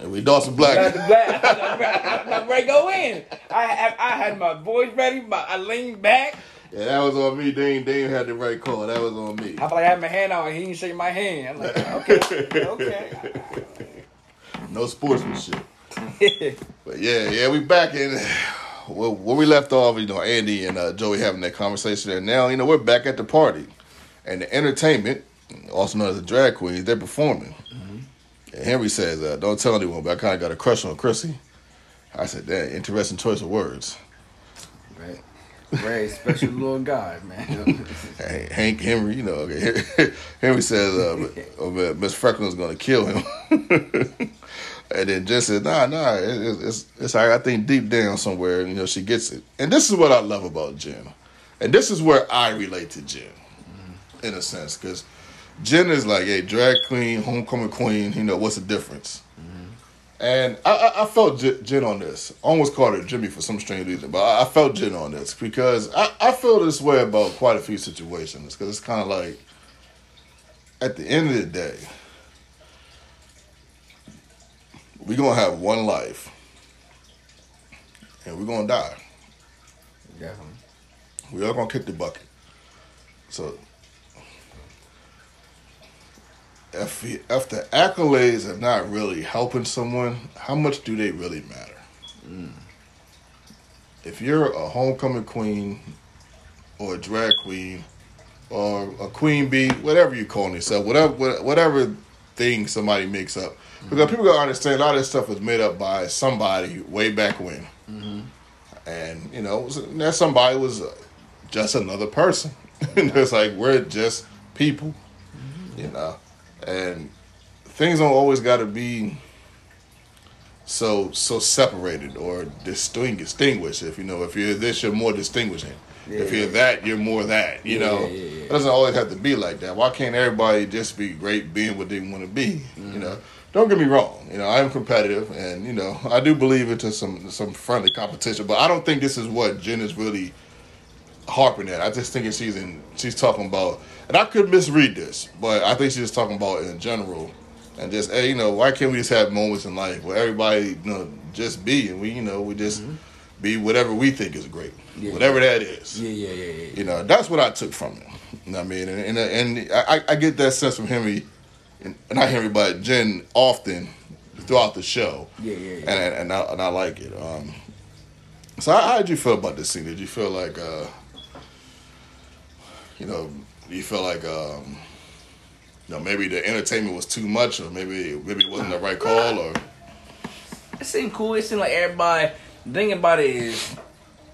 [SPEAKER 1] And we Dawson Black.
[SPEAKER 2] the black. I'm ready to go in. I, I I had my voice ready, I leaned back.
[SPEAKER 1] Yeah, that was on me. Dane, Dane had the right call. That was on me.
[SPEAKER 2] I like I had my hand out and he didn't shake my hand. I'm like, okay, okay.
[SPEAKER 1] No sportsmanship. But yeah, yeah, we back in. Well, where we left off, you know, Andy and uh, Joey having that conversation, and now you know we're back at the party, and the entertainment, also known as the drag queens, they're performing. And Henry says, uh, "Don't tell anyone, but I kind of got a crush on Chrissy." I said, "Damn, interesting choice of words."
[SPEAKER 2] Right. Very special little guy, man.
[SPEAKER 1] Hey, Hank Henry, you know, okay. Henry says uh, Miss Frecklin's going to kill him. And then Jen says, nah, nah, it, it's, it's, it's. I think deep down somewhere, you know, she gets it. And this is what I love about Jen. And this is where I relate to Jen, in a sense, because Jen is like, hey, drag queen, homecoming queen, you know, what's the difference? And I, I, I felt Jen on this. I almost called her Jimmy for some strange reason, but I, I felt Jen on this because I, I feel this way about quite a few situations because it's kind of like at the end of the day, we're to have one life and we're to die.
[SPEAKER 2] Definitely.
[SPEAKER 1] We are to kick the bucket. So if, we- if the accolades are not really helping someone, how much do they really matter? Mm. If you're a homecoming queen or a drag queen or a queen bee, whatever you call yourself, whatever whatever thing somebody makes up, because people gotta understand a lot of this stuff was made up by somebody way back when, and you know that somebody was uh, just another person. it's like we're just people, you know, and things don't always got to be so so separated or distinguished. If you know, if you're this, you're more distinguishing. if you're that, you're more that. You
[SPEAKER 2] Yeah,
[SPEAKER 1] know,
[SPEAKER 2] yeah, yeah.
[SPEAKER 1] it doesn't always have to be like that. Why can't everybody just be great, being what they want to be?
[SPEAKER 2] Mm-hmm.
[SPEAKER 1] You know. Don't get me wrong. You know, I am competitive, and you know, I do believe into some some friendly competition. But I don't think this is what Jen is really harping at. I just think she's in she's talking about, and I could misread this, but I think she's just talking about in general, and just hey, you know, why can't we just have moments in life where everybody you know just be and we you know we just be whatever we think is great,
[SPEAKER 2] Mm-hmm. Yeah.
[SPEAKER 1] whatever that is.
[SPEAKER 2] Yeah, yeah, yeah, yeah.
[SPEAKER 1] You know, that's what I took from it. You know what I mean? And and, and I, I get that sense from Henry, and not Henry, but Jen often throughout the show
[SPEAKER 2] Yeah, yeah, yeah.
[SPEAKER 1] and and, and, I, and I like it. Um, so how, how did you feel about this scene? Did you feel like, uh, you know, you feel like, um, you know, maybe the entertainment was too much, or maybe maybe it wasn't the right call, or
[SPEAKER 2] It seemed cool. It seemed like everybody. The thing about it is,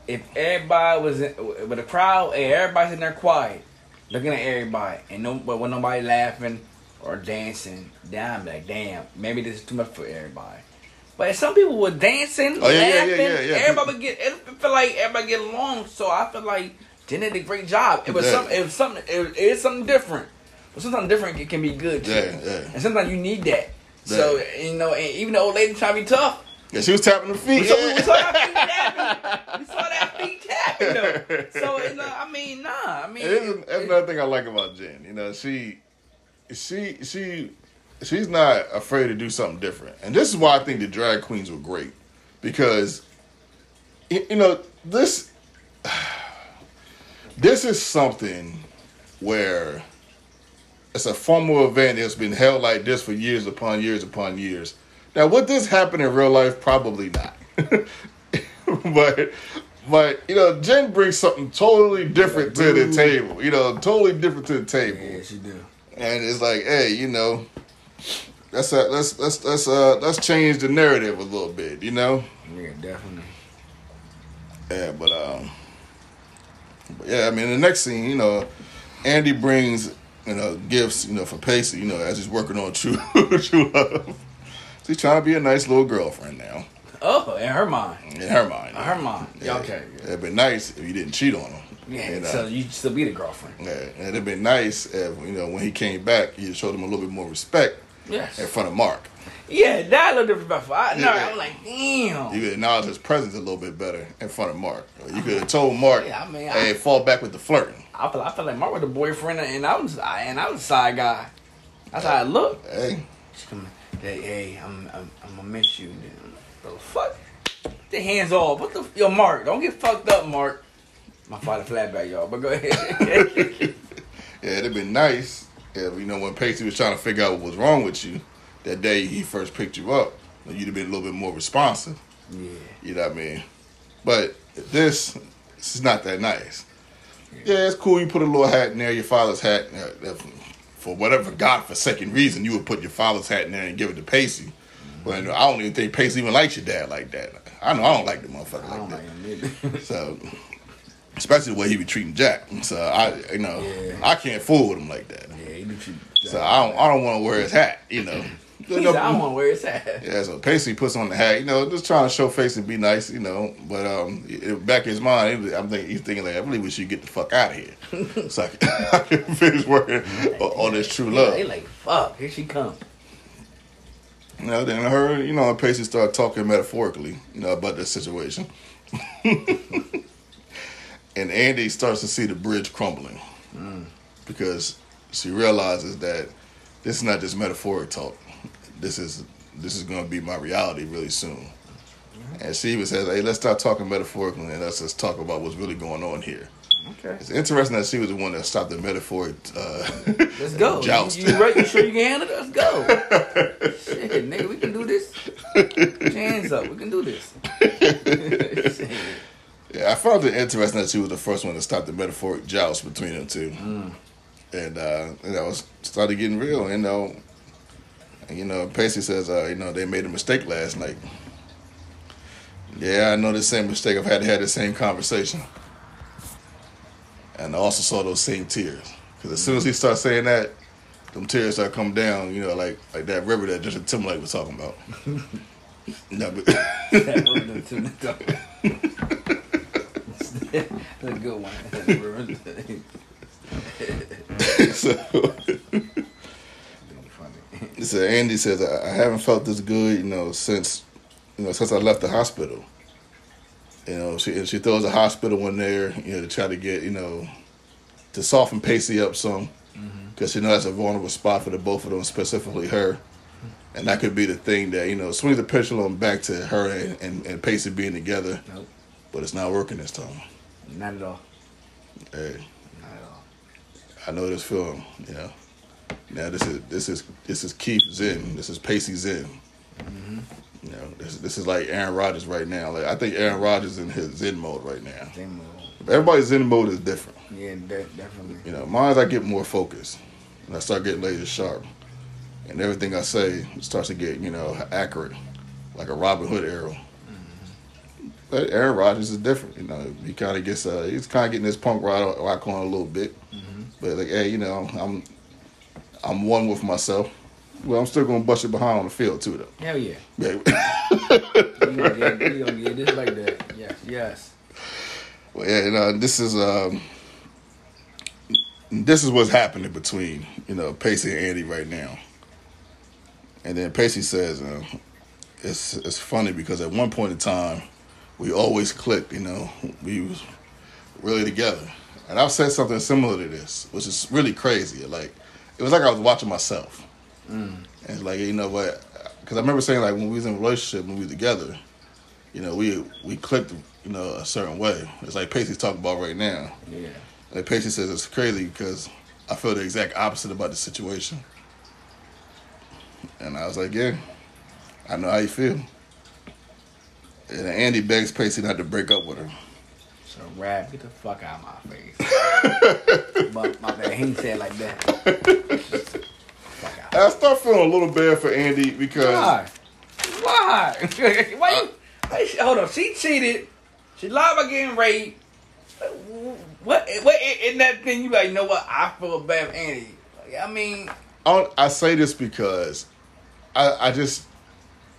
[SPEAKER 2] if everybody was in, with a crowd, and everybody's in there quiet, looking at everybody, and no, but when nobody laughing or dancing, then I'm like, damn, maybe this is too much for everybody. But some people were dancing,
[SPEAKER 1] Oh, yeah,
[SPEAKER 2] laughing.
[SPEAKER 1] yeah, yeah.
[SPEAKER 2] Everybody would get. It feel like everybody get along. So I feel like Jen did a great job. It was
[SPEAKER 1] Yeah.
[SPEAKER 2] something. It was something. It, it is something different. But something different it can be good too.
[SPEAKER 1] Yeah, yeah.
[SPEAKER 2] And sometimes you need that. So you know, and even the old lady trying to be tough.
[SPEAKER 1] Yeah, she was tapping her feet.
[SPEAKER 2] We saw,
[SPEAKER 1] yeah.
[SPEAKER 2] we saw that feet tapping. We saw that feet tapping though. So you know, I mean, nah. I mean,
[SPEAKER 1] It is, that's another thing I like about Jen. You know, she, she, she, she's not afraid to do something different, and this is why I think the drag queens were great because, you know, this, this is something where it's a formal event that's been held like this for years upon years upon years. Now, would this happen in real life? Probably not. but, but you know, Jen brings something totally different to the table. You know, totally different to the table,
[SPEAKER 2] yeah, she do.
[SPEAKER 1] And it's like, hey, you know, let's uh, let's let's let's uh let's change the narrative a little bit. You know,
[SPEAKER 2] Yeah, definitely.
[SPEAKER 1] yeah, but um, but yeah, I mean, the next scene, you know, Andy brings you know gifts, you know, for Pacey, you know, as he's working on True True Love. So he's trying to be a nice little girlfriend now
[SPEAKER 2] Oh, in her mind,
[SPEAKER 1] in her mind.
[SPEAKER 2] in her mind.
[SPEAKER 1] Yeah.
[SPEAKER 2] Okay.
[SPEAKER 1] It'd been nice if you didn't cheat on him.
[SPEAKER 2] Yeah.
[SPEAKER 1] You know?
[SPEAKER 2] So uh, you still be the girlfriend.
[SPEAKER 1] Yeah, and it'd been nice if you know when he came back, you showed him a little bit more respect
[SPEAKER 2] Yes.
[SPEAKER 1] in front of Mark.
[SPEAKER 2] Yeah, that a little different. I, no,
[SPEAKER 1] Yeah.
[SPEAKER 2] I'm like, damn.
[SPEAKER 1] You could acknowledge his presence a little bit better in front of Mark. You could have told Mark,
[SPEAKER 2] Yeah, I mean, I-
[SPEAKER 1] "Hey, fall back with the flirting."
[SPEAKER 2] I feel, I feel like Mark was the boyfriend, and I was, I, and I was a side guy. That's how I look.
[SPEAKER 1] Hey,
[SPEAKER 2] hey, hey, I'm, I'm, I'm gonna miss you. The fuck? The hands off. What the? Yo, Mark, don't get fucked up, Mark. My father flatback, y'all. But go ahead.
[SPEAKER 1] yeah, it'd been nice if you know when Pacey was trying to figure out what was wrong with you that day he first picked you up. You'd have been a little bit more responsive.
[SPEAKER 2] yeah.
[SPEAKER 1] You know what I mean? But this, this is not that nice. Yeah, it's cool. You put a little hat in there, your father's hat. uh, For whatever godforsaken reason, you would put your father's hat in there and give it to Pacey. But I don't even think Pacey even likes your dad like that. I know I don't like the motherfucker like that.
[SPEAKER 2] like.
[SPEAKER 1] So, especially the way he be treating Jack. So I, you know,
[SPEAKER 2] Yeah.
[SPEAKER 1] I can't fool with him like that.
[SPEAKER 2] yeah, he do treat.
[SPEAKER 1] So I don't, I don't want to wear his hat. You know.
[SPEAKER 2] He said, I don't want to wear his hat.
[SPEAKER 1] Yeah, so Pacey puts on the hat, you know, just trying to show face and be nice, you know. But um, it, back in his mind, I'm thinking he's thinking like, I really wish should get the fuck out of here, so I can, I can finish working on, on this true
[SPEAKER 2] He
[SPEAKER 1] They
[SPEAKER 2] like, fuck, here she comes.
[SPEAKER 1] You know, then I heard, you know, Pacey started talking metaphorically, you know, about this situation, and Andy starts to see the bridge crumbling because she realizes that this is not just metaphoric talk. This is this is going to be my reality really soon. And she even says, "Hey, let's start talking metaphorically and let's just talk about what's really going on here."
[SPEAKER 2] Okay.
[SPEAKER 1] It's interesting that she was the one that stopped the metaphoric. Uh,
[SPEAKER 2] Let's go.
[SPEAKER 1] Joust.
[SPEAKER 2] You, you, right? You sure you can handle it? Let's go. Shit, nigga, we can do this. Hands up. We can do this.
[SPEAKER 1] Yeah, I found it interesting that she was the first one to stop the metaphoric joust between them two, and uh, you know, it started getting real. You know, and, you know, Pacey says, uh, you know, they made a mistake last night. Yeah, I know the same mistake. I've had to have the same conversation, and I also saw those same tears. Because as soon as he starts saying that, them tears start coming down. You know, like like that river that Justin Timberlake was talking about. no, but
[SPEAKER 2] That word to the top. That's a good one.
[SPEAKER 1] so.
[SPEAKER 2] Funny.
[SPEAKER 1] So Andy says, I I haven't felt this good, you know, since you know since I left the hospital. You know, she and she throws a hospital in there, you know, to try to get you know to soften Pacey up some, because she knows that's a vulnerable spot for the both of them, specifically her. And that could be the thing that you know swings the pendulum back to her and, and, and Pacey being together,
[SPEAKER 2] Nope.
[SPEAKER 1] but it's not working this time.
[SPEAKER 2] Not at all.
[SPEAKER 1] Hey,
[SPEAKER 2] Not at all.
[SPEAKER 1] I know this feeling, you know. Now this is this is this is Keith Zen. This is Pacey Zen. Mm-hmm. You know, this this is like Aaron Rodgers right now. Like I think Aaron Rodgers in his Zen mode right now.
[SPEAKER 2] Same move.
[SPEAKER 1] Everybody's Zen mode is different.
[SPEAKER 2] Yeah, de- definitely.
[SPEAKER 1] You know, mine I get more focused and I start getting laser sharp, and everything I say starts to get you know accurate, like a Robin Hood arrow. But Aaron Rodgers is different. You know, he kind of gets uh, he's kind of getting this punk rock rock on a little bit, but like hey, you know, I'm I'm one with myself. Well, I'm still gonna bust it behind on the field too, though.
[SPEAKER 2] Hell yeah.
[SPEAKER 1] Yeah.
[SPEAKER 2] we gonna get, we gonna get this like that. Yes, yes.
[SPEAKER 1] Well, yeah, you know, this is um, this is what's happening between you know Pacey and Andy right now. And then Pacey says, uh, "It's it's funny because at one point in time, we always clicked. You know, we was really together." And I've said something similar to this, which is really crazy. Like it was like I was watching myself. Mm. And it's like you know what? Because I remember saying like when we was in a relationship, when we were together, you know, we we clicked, you know, a certain way. It's like Pacey's talking about right now.
[SPEAKER 2] Yeah.
[SPEAKER 1] Like Pacey says, it's crazy because I feel the exact opposite about the situation. And I was like, yeah, I know how you feel. And Andy begs Pacey not to break up with her.
[SPEAKER 2] So rap, get the fuck out of my face. but my bad, he said like that. fuck out.
[SPEAKER 1] And I start feeling a little bad for Andy because
[SPEAKER 2] Why? Why? Why you? Uh, Why hold on. She cheated. She lied about getting raped. What? What? In that thing, you like, you know what? I feel bad for Andy. I mean,
[SPEAKER 1] I, I say this because I, I just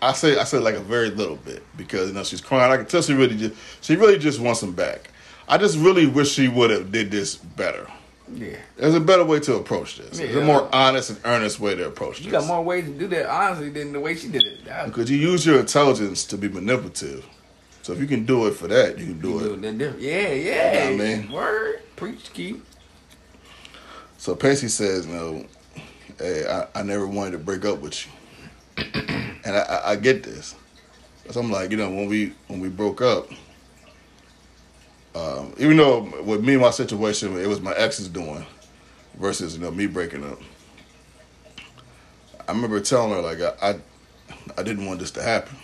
[SPEAKER 1] I say I say like a very little bit because you know she's crying. I can tell she really just she really just wants him back. I just really wish she would have did this better.
[SPEAKER 2] yeah.
[SPEAKER 1] There's a better way to approach this. There's a more honest and earnest way to approach this.
[SPEAKER 2] You got more ways to do that, honestly, than the way she did it.
[SPEAKER 1] Because you use your intelligence to be manipulative. So if you can do it for that, you can do
[SPEAKER 2] you
[SPEAKER 1] it.
[SPEAKER 2] that different. Yeah, yeah.
[SPEAKER 1] You know what I mean?
[SPEAKER 2] Word. Preach, keep.
[SPEAKER 1] So Pacey says, "No, hey, I, I never wanted to break up with you. and I, I, get this. So I'm like, you know, when we when we broke up, um, even though with me and my situation, it was my ex's doing versus, you know, me breaking up. I remember telling her like I, I I didn't want this to happen.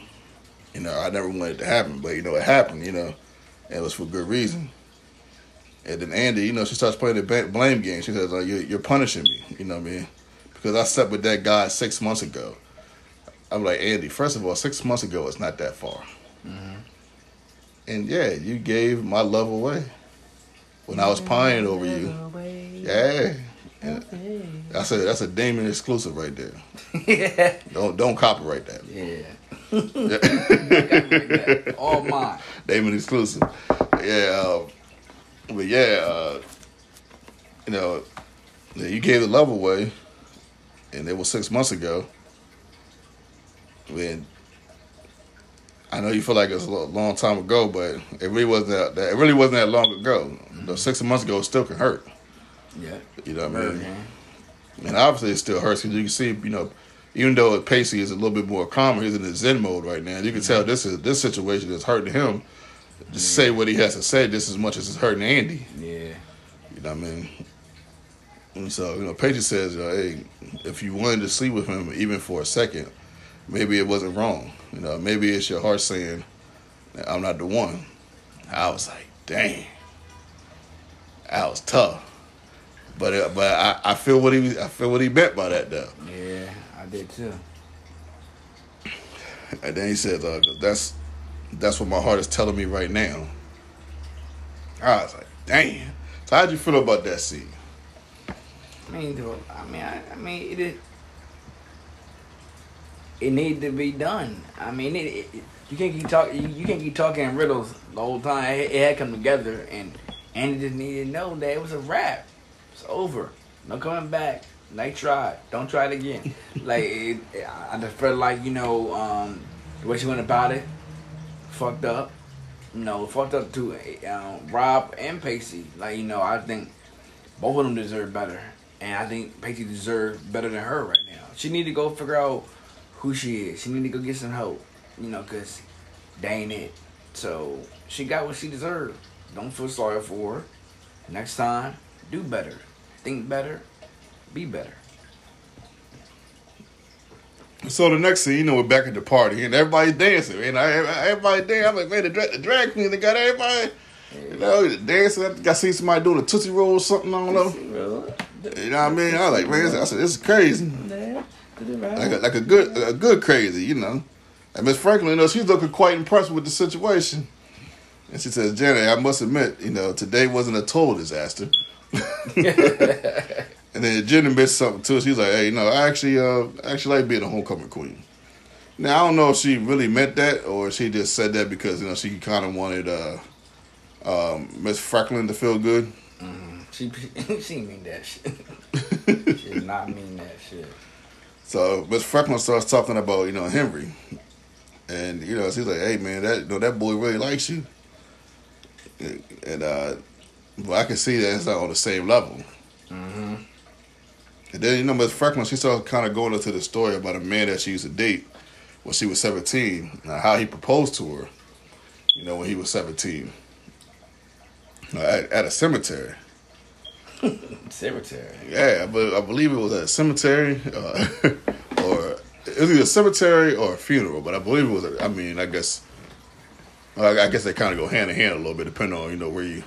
[SPEAKER 1] You know, I never wanted it to happen, but you know, it happened, you know, and it was for good reason. And then Andy, you know, she starts playing the blame game. She says, like, you're, you're punishing me, you know what I mean? Because I slept with that guy six months ago. I'm like, Andy, first of all, six months ago it's not that far. And yeah, you gave my love away when I was pining over you. Yeah. And I said, that's a Damon exclusive right there.
[SPEAKER 2] yeah.
[SPEAKER 1] Don't don't copyright that.
[SPEAKER 2] Yeah. All mine.
[SPEAKER 1] Damon exclusive. Yeah, uh, but yeah, uh, you know, yeah, you gave the love away, and it was six months ago. When I know you feel like it's a long time ago, but it really wasn't that. that it really wasn't that long ago. The mm-hmm. six months ago, it still can hurt.
[SPEAKER 2] Yeah.
[SPEAKER 1] You know what I mean?
[SPEAKER 2] man.
[SPEAKER 1] And obviously, it still hurts because you can see, you know, even though Pacey is a little bit more calmer, he's in his Zen mode right now. You can tell mm-hmm. this is this situation is hurting him. To say what he has to say just as much as it's hurting Andy.
[SPEAKER 2] Yeah.
[SPEAKER 1] You know what I mean? And so, you know, Pacey says, you know, hey, if you wanted to sleep with him even for a second, maybe it wasn't wrong. You know, maybe it's your heart saying, I'm not the one. I was like, dang. That was tough. But uh, but I, I feel what he I feel what he meant by that though.
[SPEAKER 2] Yeah, I did too.
[SPEAKER 1] And then he said, uh, "That's that's what my heart is telling me right now." I was like, "Damn." So how'd you feel about that scene?
[SPEAKER 2] I mean, I mean, I, I mean, it is. It needed to be done. I mean, it, it, you can't keep talking. You, you can't keep talking riddles the whole time. It, it had come together, and and Andy just needed to know that it was a wrap. It's over. No coming back. They tried. Don't try it again. like it, I just felt like you know um, the way she went about it, fucked up. You know, fucked up to um, Rob and Pacey. Like you know, I think both of them deserve better, and I think Pacey deserves better than her right now. She need to go figure out who she is. She need to go get some help. You know, cause they ain't it. So she got what she deserved. Don't feel sorry for her. Next time, do better. Think better. Be better.
[SPEAKER 1] So the next scene, you know, we're back at the party and everybody's dancing. And I, everybody dancing. I'm like, man, the drag, the drag queen, they got everybody, you know, dancing. I think I see somebody doing a tootsie roll or something. I don't know. You know what I mean? I was like, man, I said, this is crazy. Like a, like a good, a good crazy, you know. And Miss Franklin, you know, she's looking quite impressed with the situation. And she says, Janet, I must admit, you know, today wasn't a total disaster. and then Jenny missed something too. She's like, hey, you know, I actually, uh, I actually like being a homecoming queen. Now I don't know if she really meant that or she just said that because you know she kind of wanted uh, um, Miss Franklin to feel good.
[SPEAKER 2] Mm-hmm. She she mean that shit. she did not mean that shit.
[SPEAKER 1] So Miss Franklin starts talking about you know Henry, and you know she's like, "Hey man, that you know, that boy really likes you," and uh, well I can see that it's not on the same level.
[SPEAKER 2] Mm-hmm.
[SPEAKER 1] And then you know Miss Franklin, she started kind of going into the story about a man that she used to date when she was seventeen, and how he proposed to her. You know when he was seventeen, uh, at, at a cemetery.
[SPEAKER 2] Cemetery.
[SPEAKER 1] Yeah, but I believe it was at a cemetery, uh, or it was either a cemetery or a funeral. But I believe it was. A, I mean, I guess, I I guess they kind of go hand in hand a little bit, depending on you know where you,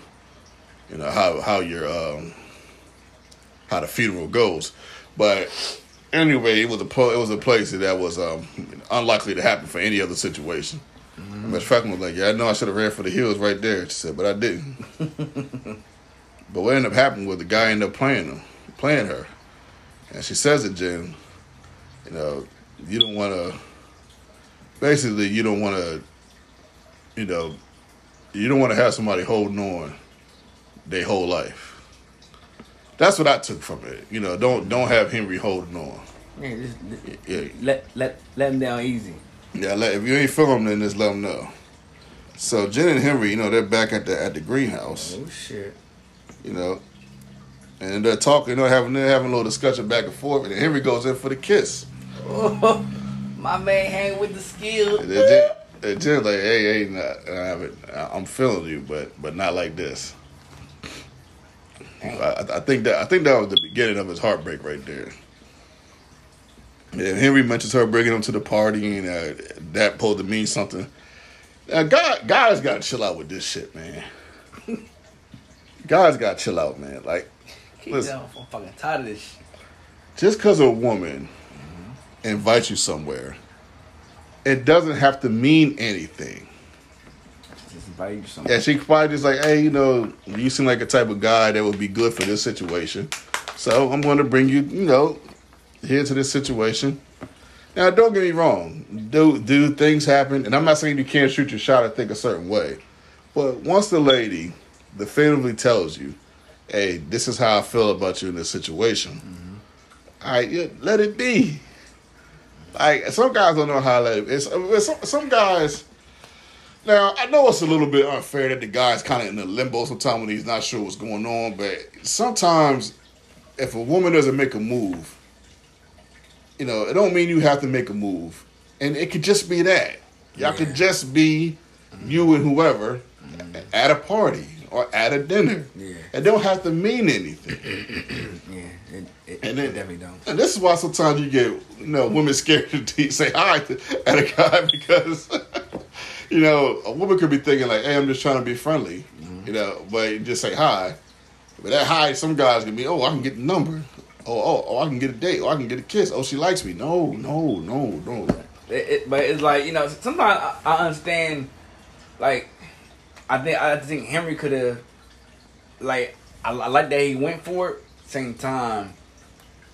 [SPEAKER 1] you know how how your um how the funeral goes. But anyway, it was a it was a place that was um unlikely to happen for any other situation. Miss Franklin was like, "Yeah, I know I should have ran for the hills right there." She said, "But I didn't." but what ended up happening was the guy ended up playing them, playing her, and she says to Jen, "You know, you don't want to. Basically, you don't want to. You know, you don't want to have somebody holding on their whole life." That's what I took from it. You know, don't don't have Henry holding on.
[SPEAKER 2] Yeah, just
[SPEAKER 1] Yeah,
[SPEAKER 2] let let let him down easy.
[SPEAKER 1] Yeah, let, if you ain't feel them, then just let them know. So Jen and Henry, you know, they're back at the at the greenhouse,
[SPEAKER 2] Oh shit.
[SPEAKER 1] You know, and they're talking, you know, having they're having a little discussion back and forth, and Henry goes in for the kiss.
[SPEAKER 2] Oh, my man hang with the skill.
[SPEAKER 1] And then and Jen's like, "Hey, hey, I I'm feeling you, but but not like this." I, I think that I think that was the beginning of his heartbreak right there. And Henry mentions her bringing him to the party, and uh, that supposed to mean something. Now, God, guys got to chill out with this shit, man. Guys got to chill out, man. Like,
[SPEAKER 2] Keep
[SPEAKER 1] Listen.
[SPEAKER 2] down. I'm fucking tired of this shit.
[SPEAKER 1] just because a woman invites you somewhere, it doesn't have to mean anything.
[SPEAKER 2] Just invite you something.
[SPEAKER 1] Yeah, she probably just like, hey, you know, you seem like a type of guy that would be good for this situation. So I'm going to bring you, you know, here to this situation. Now, don't get me wrong. Do do things happen, and I'm not saying you can't shoot your shot or think a certain way, but once the lady definitively tells you, "Hey, this is how I feel about you in this situation," mm-hmm. all right, yeah, let it be. Like some guys don't know how to let it. It's, it's some, some guys. Now I know it's a little bit unfair that the guy's kind of in the limbo sometimes when he's not sure what's going on, but sometimes if a woman doesn't make a move, you know, it don't mean you have to make a move, and it could just be that y'all could just be you and whoever mm-hmm. at a party or at a dinner.
[SPEAKER 2] Yeah.
[SPEAKER 1] It don't have to mean anything.
[SPEAKER 2] Yeah, it, it,
[SPEAKER 1] And
[SPEAKER 2] it
[SPEAKER 1] then-
[SPEAKER 2] definitely don't.
[SPEAKER 1] And this is why sometimes you get, you know, women scared to say hi to, at a guy because, you know, a woman could be thinking like, "Hey, I'm just trying to be friendly," mm-hmm. you know, but you just say hi. But that hi, some guys can be, "Oh, I can get the number. Oh, oh, oh, I can get a date. Oh, I can get a kiss. Oh, she likes me. No, no, no, no.
[SPEAKER 2] It, it, but it's like you know, sometimes I, I understand. Like, I think I think Henry could have, like, I, I like that he went for it. Same time,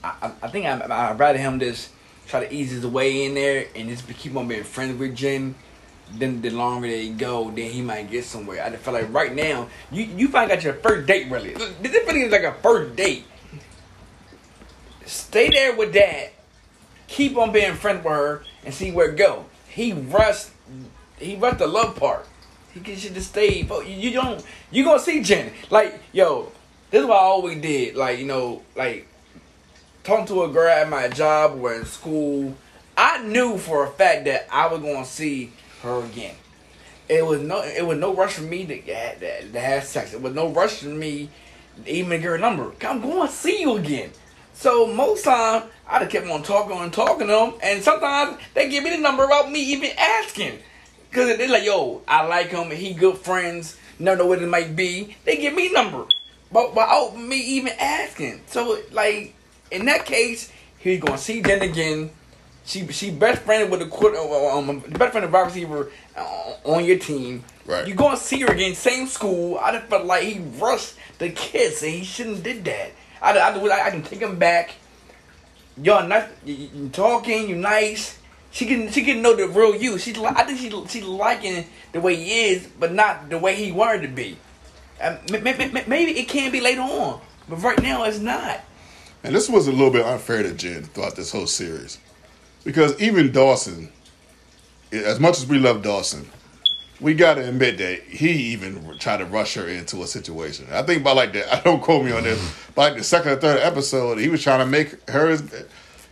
[SPEAKER 2] I I, think I I would rather him just try to ease his way in there and just keep on being friends with Jen. Then the longer they go, then he might get somewhere. I feel like right now, you you finally got your first date. Really, this really is like a first date. Stay there with that keep on being friends with her and see where it go. He rushed, he rushed the love part. He can should to stay. But you, you don't, you gonna see Jen. Like yo, this is what I always did. Like you know, like talking to a girl at my job or in school. I knew for a fact that I was gonna see her again. It was no, it was no rush for me to, to, to have sex. It was no rush for me even to get her number. I'm going to see you again. So most time I just kept on talking and talking to them, and sometimes they give me the number without me even asking. Cause they're like, yo, I like him, and he good friends. Never know what it might be. They give me number, but without me even asking. So like in that case, he's gonna see Jen again. She she best friend with the quarter, um, best friend of wide receiver uh, on your team.
[SPEAKER 1] Right.
[SPEAKER 2] You gonna see her again, same school. I just felt like he rushed the kiss, and he shouldn't did that. I, I, I, I can take him back. Y'all nice, you, you talking, you nice. She can she can know the real you. She's I think she she liking the way he is, but not the way he wanted to be. Um, M- maybe it can be later on, but right now it's not.
[SPEAKER 1] And this was a little bit unfair to Jen throughout this whole series. Because even Dawson, as much as we love Dawson, we got to admit that he even tried to rush her into a situation. I think by like the, I don't quote me on this, by like the second or third episode, he was trying to make her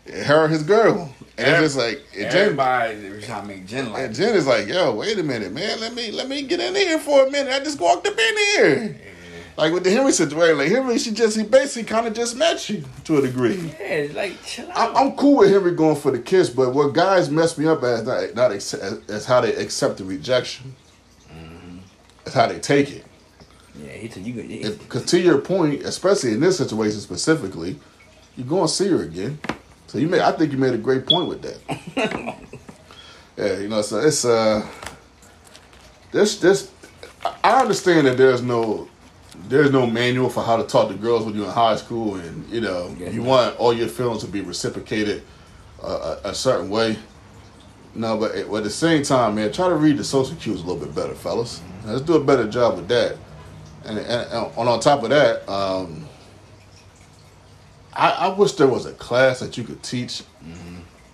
[SPEAKER 1] her his girl. And it's just like, and Jen,
[SPEAKER 2] Everybody was trying to make Jen like.
[SPEAKER 1] and Jen is like, yo, wait a minute, man. Let me let me get in here for a minute. I just walked up in here. Like with the Henry situation, like Henry, she just he basically kind of just met you to a degree.
[SPEAKER 2] Yeah, like chill out.
[SPEAKER 1] I'm, I'm cool with Henry going for the kiss, but what guys mess me up as not, not as, as how they accept the rejection. Mm-hmm. That's how they take it.
[SPEAKER 2] yeah, he told you.
[SPEAKER 1] Because to your point, especially in this situation specifically, you're going to see her again. So you made, I think you made a great point with that. yeah, you know, so it's uh, this this. I- understand that there's no there's no manual for how to talk to girls when you're in high school, and you know
[SPEAKER 2] Yeah.
[SPEAKER 1] you want all your feelings to be reciprocated uh, a, a certain way. No, but at, at the same time, man, try to read the social cues a little bit better, fellas. Let's do a better job with that. And, and, and on, on top of that, um, I, I wish there was a class that you could teach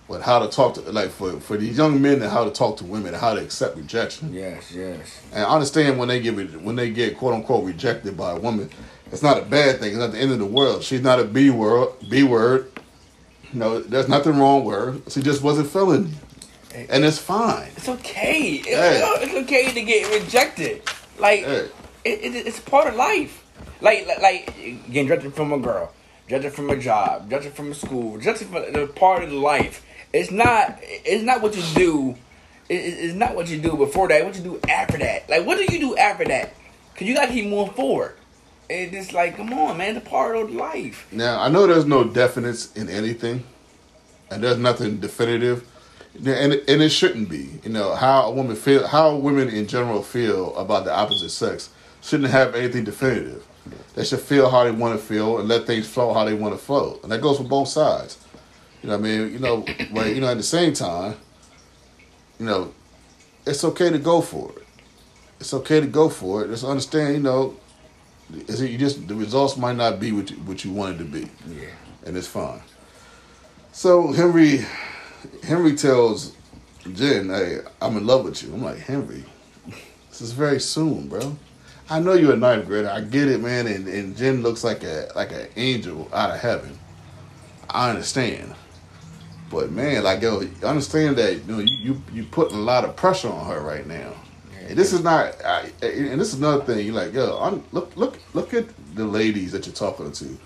[SPEAKER 1] with how to talk to, like for, for these young men and how to talk to women and how to accept rejection.
[SPEAKER 2] yes, yes.
[SPEAKER 1] And I understand when they get when they get quote unquote rejected by a woman, it's not a bad thing. It's not the end of the world. She's not a B word. B word. No, there's nothing wrong with her. She just wasn't feeling you, and it's fine.
[SPEAKER 2] It's okay. It-
[SPEAKER 1] Hey.
[SPEAKER 2] It's okay to get rejected. Like
[SPEAKER 1] Hey.
[SPEAKER 2] it, it, it's part of life. Like, like like getting rejected from a girl, rejected from a job, rejected from a school, rejected from a part of life. It's not. It's not what you do. It, it- it's not what you do before that. What you do after that. Like what do you do after that? Cause you gotta keep moving forward. And it's like, come on, man. A part of life.
[SPEAKER 1] Now I know there's no definites in anything, and there's nothing definitive, and and it shouldn't be. You know how a woman feel, how women in general feel about the opposite sex shouldn't have anything definitive. They should feel how they want to feel and let things flow how they want to flow, and that goes for both sides. You know what I mean? You know, but you know at the same time, you know, it's okay to go for it. It's okay to go for it. Just understand, you know, is it you just the results might not be what you, what you wanted to be,
[SPEAKER 2] Yeah.
[SPEAKER 1] and it's fine. So Henry, Henry tells Jen, "Hey, I'm in love with you." I'm like, Henry, this is very soon, bro. I know you're a ninth grader. I get it, man. And, and Jen looks like a like an angel out of heaven. I understand, but man, like yo, understand that you know you you, you putting a lot of pressure on her right now. And this is not, I, and this is another thing. You're like, yo, I'm, look, look, look at the ladies that you're talking to,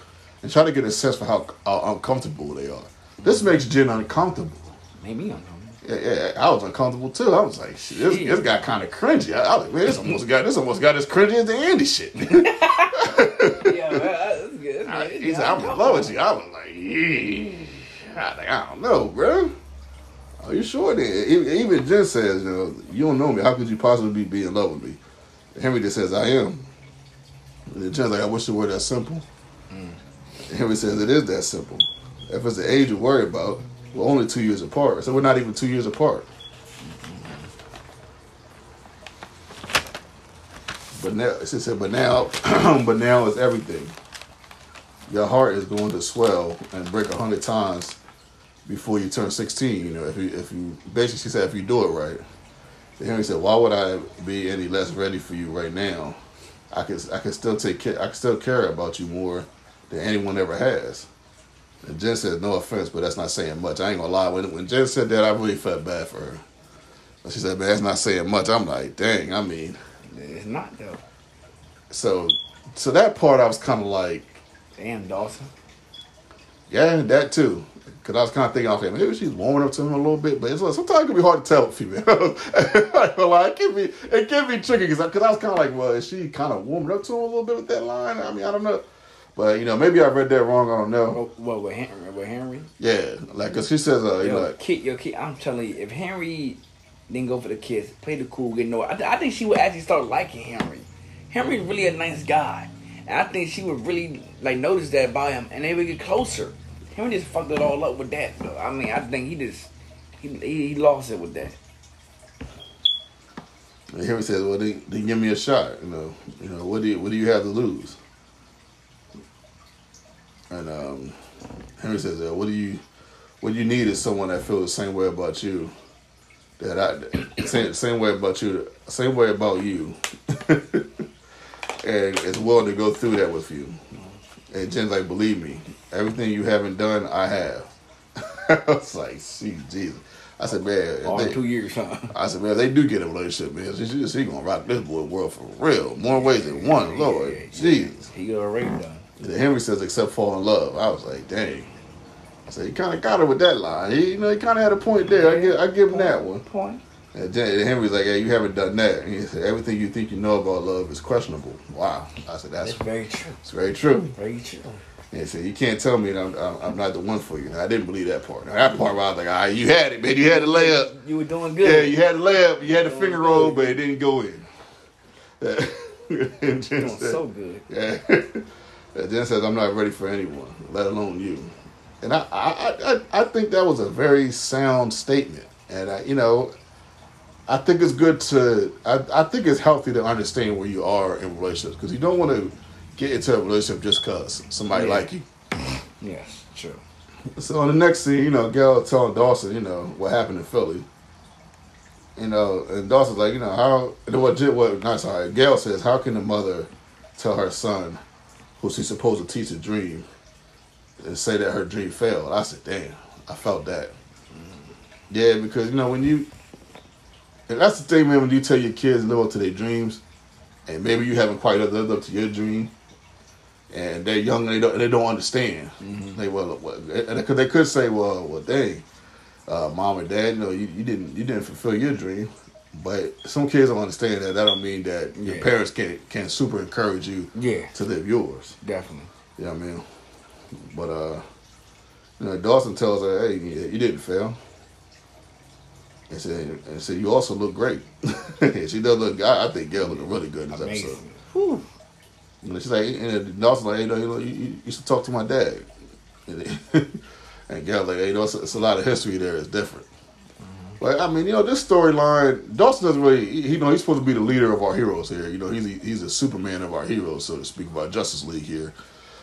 [SPEAKER 1] and try to get a sense for how, how uncomfortable they are. This makes Jen uncomfortable.
[SPEAKER 2] I'm.
[SPEAKER 1] Yeah, yeah, I was uncomfortable too. I was like, shit, this, this got kind of cringy. I, I was like, man, this almost got this almost got as cringy as the Andy shit.
[SPEAKER 2] yeah, man, that's good. Good.
[SPEAKER 1] he said, I'm in love with you. I was like, yeah. I, like, I don't know, bro. Are you sure? Then even, Jen says, you know, you don't know me. How could you possibly be in love with me? Henry just says, I am. And Jen's like, I wish it were that simple. And Henry says, it is that simple. If it's the age you worry about, we're only two years apart. So we're not even two years apart. But now, she said, but now, but now is everything. Your heart is going to swell and break a hundred times before you turn 16. You know, if you, if you, basically, she said, if you do it right. And Henry said, why would I be any less ready for you right now? I can, I can still take care, I can still care about you more than anyone ever has. And Jen said, no offense, but that's not saying much. I ain't gonna lie. When, when Jen said that, I really felt bad for her. But she said, man, that's not saying much. I'm like, dang, I mean,
[SPEAKER 2] It's not though.
[SPEAKER 1] so, so that part I was kind of like,
[SPEAKER 2] Damn, Dawson.
[SPEAKER 1] yeah, that too. Cause I was kind of thinking, okay, maybe she's warming up to him a little bit, but it's like, sometimes it can be hard to tell with females. like, it can be, it can be tricky because I, 'cause I was kind of like, well, is she kind of warming up to him a little bit with that line? I mean, I don't know, but you know, maybe I read that wrong. I don't know.
[SPEAKER 2] What, with Henry? With Henry?
[SPEAKER 1] Yeah, like, cause she says, uh, you
[SPEAKER 2] Yo,
[SPEAKER 1] know,
[SPEAKER 2] kid, yo, kid. I'm telling you, if Henry didn't go for the kiss, play the cool, get no, I, th- I think she would actually start liking Henry. Henry's really a nice guy, and I think she would really like notice that about him, and they would get closer. Henry just fucked it all up with that. Though. I mean, I think he just he, he, he lost it with that.
[SPEAKER 1] And Henry says, "Well, then, then give me a shot. You know, you know, what do you what do you have to lose?" And um, Henry says, uh, "What do you what you need is someone that feels the same way about you that I same same way about you, same way about you, and is willing to go through that with you." And Jen's like, "Believe me, everything you haven't done, I have." I was like, "See, Jesus." I said, "Man,
[SPEAKER 2] All
[SPEAKER 1] they-
[SPEAKER 2] two years, huh?
[SPEAKER 1] I said, man, they do get a relationship, man. She, she, she gonna rock this boy world for real. More ways than one, Lord.
[SPEAKER 2] Yeah, yeah.
[SPEAKER 1] Jesus.
[SPEAKER 2] He already done.
[SPEAKER 1] And then Henry says, except fall in love. I was like, dang. I said, he kind of got her with that line. He, you know, he kind of had a point there. I give, I give him that one.
[SPEAKER 2] Point.
[SPEAKER 1] And then Henry's like, hey, you haven't done that. And he said, everything you think you know about love is questionable. Wow. I said, that's,
[SPEAKER 2] That's very true.
[SPEAKER 1] that's very true.
[SPEAKER 2] Very true.
[SPEAKER 1] And he said, you can't tell me that I'm, I'm, I'm not the one for you. Now, I didn't believe that part. Now, that part, where I was like, all right, you had it, man. You had the layup.
[SPEAKER 2] You were doing good.
[SPEAKER 1] Yeah, you had the layup, you had the finger
[SPEAKER 2] good.
[SPEAKER 1] roll, but it didn't go in. and Jen
[SPEAKER 2] doing
[SPEAKER 1] said,
[SPEAKER 2] so good.
[SPEAKER 1] yeah. And Jen says, I'm not ready for anyone, let alone you. And I, I, I, I think that was a very sound statement. And, I, you know, I think it's good to, I, I think it's healthy to understand where you are in relationships because you don't want to get into a relationship just because somebody
[SPEAKER 2] Yeah.
[SPEAKER 1] like you.
[SPEAKER 2] Yes, true.
[SPEAKER 1] So on the next scene, you know, Gail telling Dawson, you know, what happened in Philly. You know, and Dawson's like, you know, how and what what not sorry, Gail says, how can the mother tell her son, who's she's supposed to teach a dream, and say that her dream failed? I said, damn, I felt that. Yeah, because you know when you, and that's the thing, man. When you tell your kids to live up to their dreams, and maybe you haven't quite lived up to your dream, and they're young and they don't, they don't understand. They well, and they could, they could say, well, well, dang, uh, mom or dad, you know, you, you didn't you didn't fulfill your dream. But some kids don't understand that. That don't mean that your
[SPEAKER 2] Yeah.
[SPEAKER 1] parents can can super encourage you
[SPEAKER 2] Yeah,
[SPEAKER 1] to live yours.
[SPEAKER 2] definitely.
[SPEAKER 1] You know I mean? But uh, you know, Dawson tells her, "Hey, you you didn't fail." And said, and said, "You also look great." And she does look. I, I think Gail looked really good in this episode.
[SPEAKER 2] Amazing. Whew.
[SPEAKER 1] And she's like, and Dawson's like, hey, you, know, you, know, you, you- you should talk to my dad. And, and Gail's like, hey, you know, it's, it's a lot of history there. It's different. Like, I mean, you know, this storyline, Dawson doesn't really, he, you know, he's supposed to be the leader of our heroes here. You know, he's a, he's a Superman of our heroes, so to speak, of our Justice League here.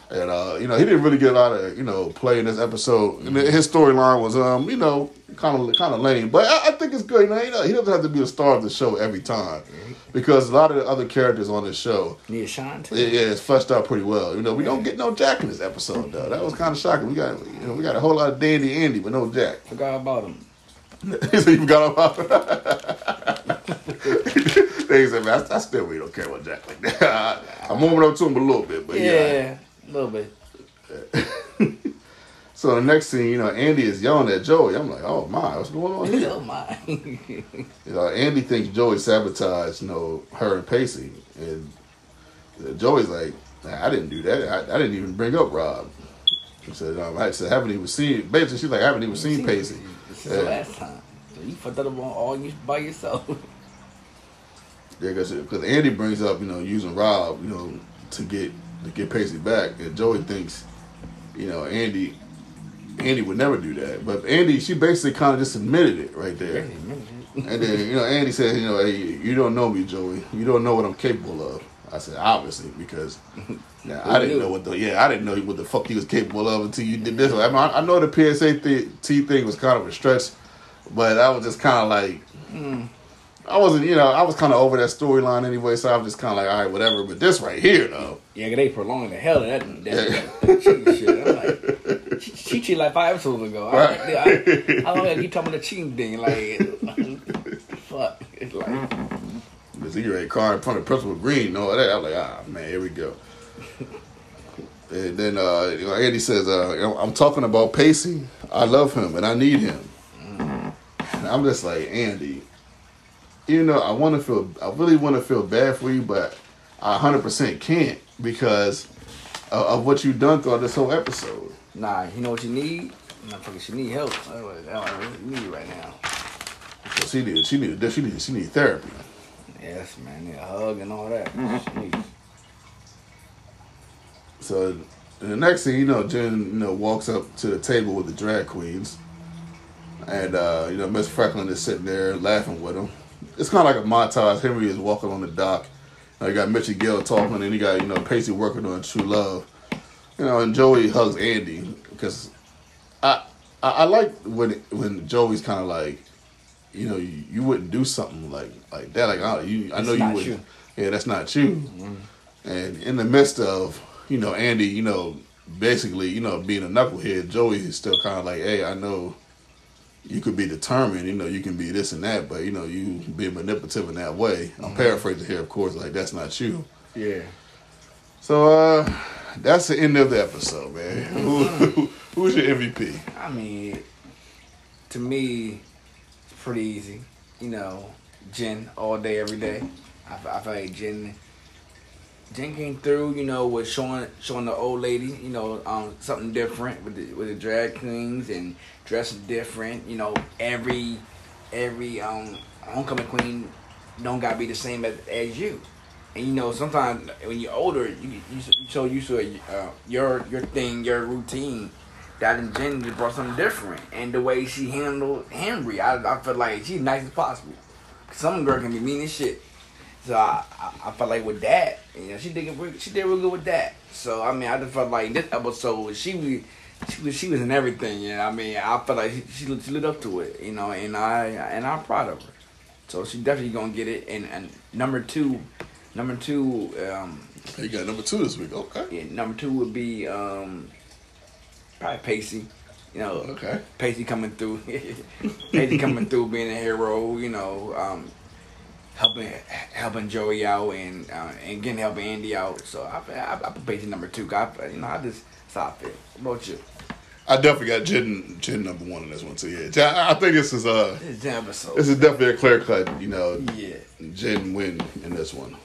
[SPEAKER 1] And, uh, you know, he didn't really get a lot of, you know, play in this episode. And his storyline was, um, you know, kind of kind of lame. But I, I think it's good. You know, he doesn't have to be the star of the show every time. Because a lot of the other characters on this show, yeah, yeah, it's fleshed out pretty well. You know, we don't get no Jack in this episode though. That was kind of shocking. We got, you know, we got a whole lot of Dandy Andy, but no Jack.
[SPEAKER 2] Forgot about him.
[SPEAKER 1] so you forgot about. they said, man, I, I still really don't care about Jack like that. I'm warming up to him a little bit, but yeah.
[SPEAKER 2] Yeah, a little bit.
[SPEAKER 1] So the next scene, you know, Andy is yelling at Joey. I'm like, oh my, what's going on here?
[SPEAKER 2] Oh my.
[SPEAKER 1] You know, Andy thinks Joey sabotaged, you know, her and Pacey, and Joey's like, "Nah, I didn't do that. I, I didn't even bring up Rob. He said, um, I said, haven't even seen. Basically, she's like, I haven't even seen Pacey.
[SPEAKER 2] This is the last time. So you fucked that up on all you by yourself.
[SPEAKER 1] Yeah, because Andy brings up, you know, using Rob, you know, to get to get Pacey back, and Joey thinks, you know, Andy, Andy would never do that. But Andy, she basically kind of just admitted it right there. And then, you know, Andy said, you know, hey, you don't know me, Joey. You don't know what I'm capable of. I said, obviously, because I didn't know what the yeah, I didn't know what the fuck he was capable of until you did this. I mean, I, I know the PSA th- T thing was kind of a stretch, but I was just kind of like, hmm. I wasn't, you know, I was kind of over that storyline anyway, so I was just kind of like, all right, whatever. But this right here, though,
[SPEAKER 2] yeah, they prolonged the hell of that, that, that, shit. I'm like, she, she cheated like five episodes ago. I,
[SPEAKER 1] Right.
[SPEAKER 2] I, long have you talking about the cheating thing? Like, fuck. It's like,
[SPEAKER 1] E-Ray car in front of Principal Green and all that. I was like, ah, man, here we go. and then uh, Andy says, uh, I'm talking about Pacey. I love him and I need him. And I'm just like, Andy, you know, I want to feel, I really want to feel bad for you, but I 100% can't because of, of what you've done throughout this whole episode.
[SPEAKER 2] nah, you know what you need? Motherfucker, she need help. That's what that's what I really need right now.
[SPEAKER 1] So she needed, she needed, she needed, she needed therapy.
[SPEAKER 2] Yes, man. Need a hug and all that. She needs-
[SPEAKER 1] So the next thing you know, Jen, you know, walks up to the table with the drag queens, and uh, you know Miss Franklin is sitting there laughing with him. It's kind of like a montage. Henry is walking on the dock. You, know, you got Mitchie Gill talking, and you got you know Pacey working on True Love. You know, and Joey hugs Andy because I I, I like when when Joey's kind of like, you know, you, you wouldn't do something like like that. Like I, you, I know you would. Yeah, that's not you. Mm-hmm. And in the midst of you know Andy, you know, basically you know being a knucklehead, Joey is still kind of like, hey, I know you could be determined, you know, you can be this and that, but you know, you be manipulative in that way. I'm mm-hmm. paraphrasing here, of course, like that's not you.
[SPEAKER 2] Yeah.
[SPEAKER 1] So uh that's the end of the episode, man. who, who, who's your MVP?
[SPEAKER 2] I mean, to me, pretty easy. You know, Jen all day, every day. I, I feel like Jen Jen came through, you know, with showing showing the old lady, you know, um, something different with the with the drag queens and dressing different. You know, every every um homecoming queen don't gotta be the same as, as you. And you know, sometimes when you're older, you you, you so used to uh, your your thing, your routine. That in Jen just brought something different, and the way she handled Henry, I I feel like she's nice as possible. Some girl can be mean as shit so I, I, I felt like with that, you know, she did she did real good with that. So I mean, I just felt like this episode she was she was she was in everything. You know, I mean, I felt like she, she, she lit up to it. You know, and I and I'm proud of her. So she definitely gonna get it. And and number two, number two. Um,
[SPEAKER 1] you got number two this week. Okay.
[SPEAKER 2] Yeah, number two would be um, probably Pacey. You know,
[SPEAKER 1] okay.
[SPEAKER 2] Pacey coming through. Pacey coming through, being a hero. You know, um, helping helping Joey out and uh, and getting helping Andy out. So I I, I put Pacey number two. I, you know I just stop it. What about you?
[SPEAKER 1] I definitely got Jen Jen number one in this one too. Yeah, I, I think this is a
[SPEAKER 2] this.
[SPEAKER 1] This is definitely a clear cut. You know,
[SPEAKER 2] yeah,
[SPEAKER 1] Jen win in this one.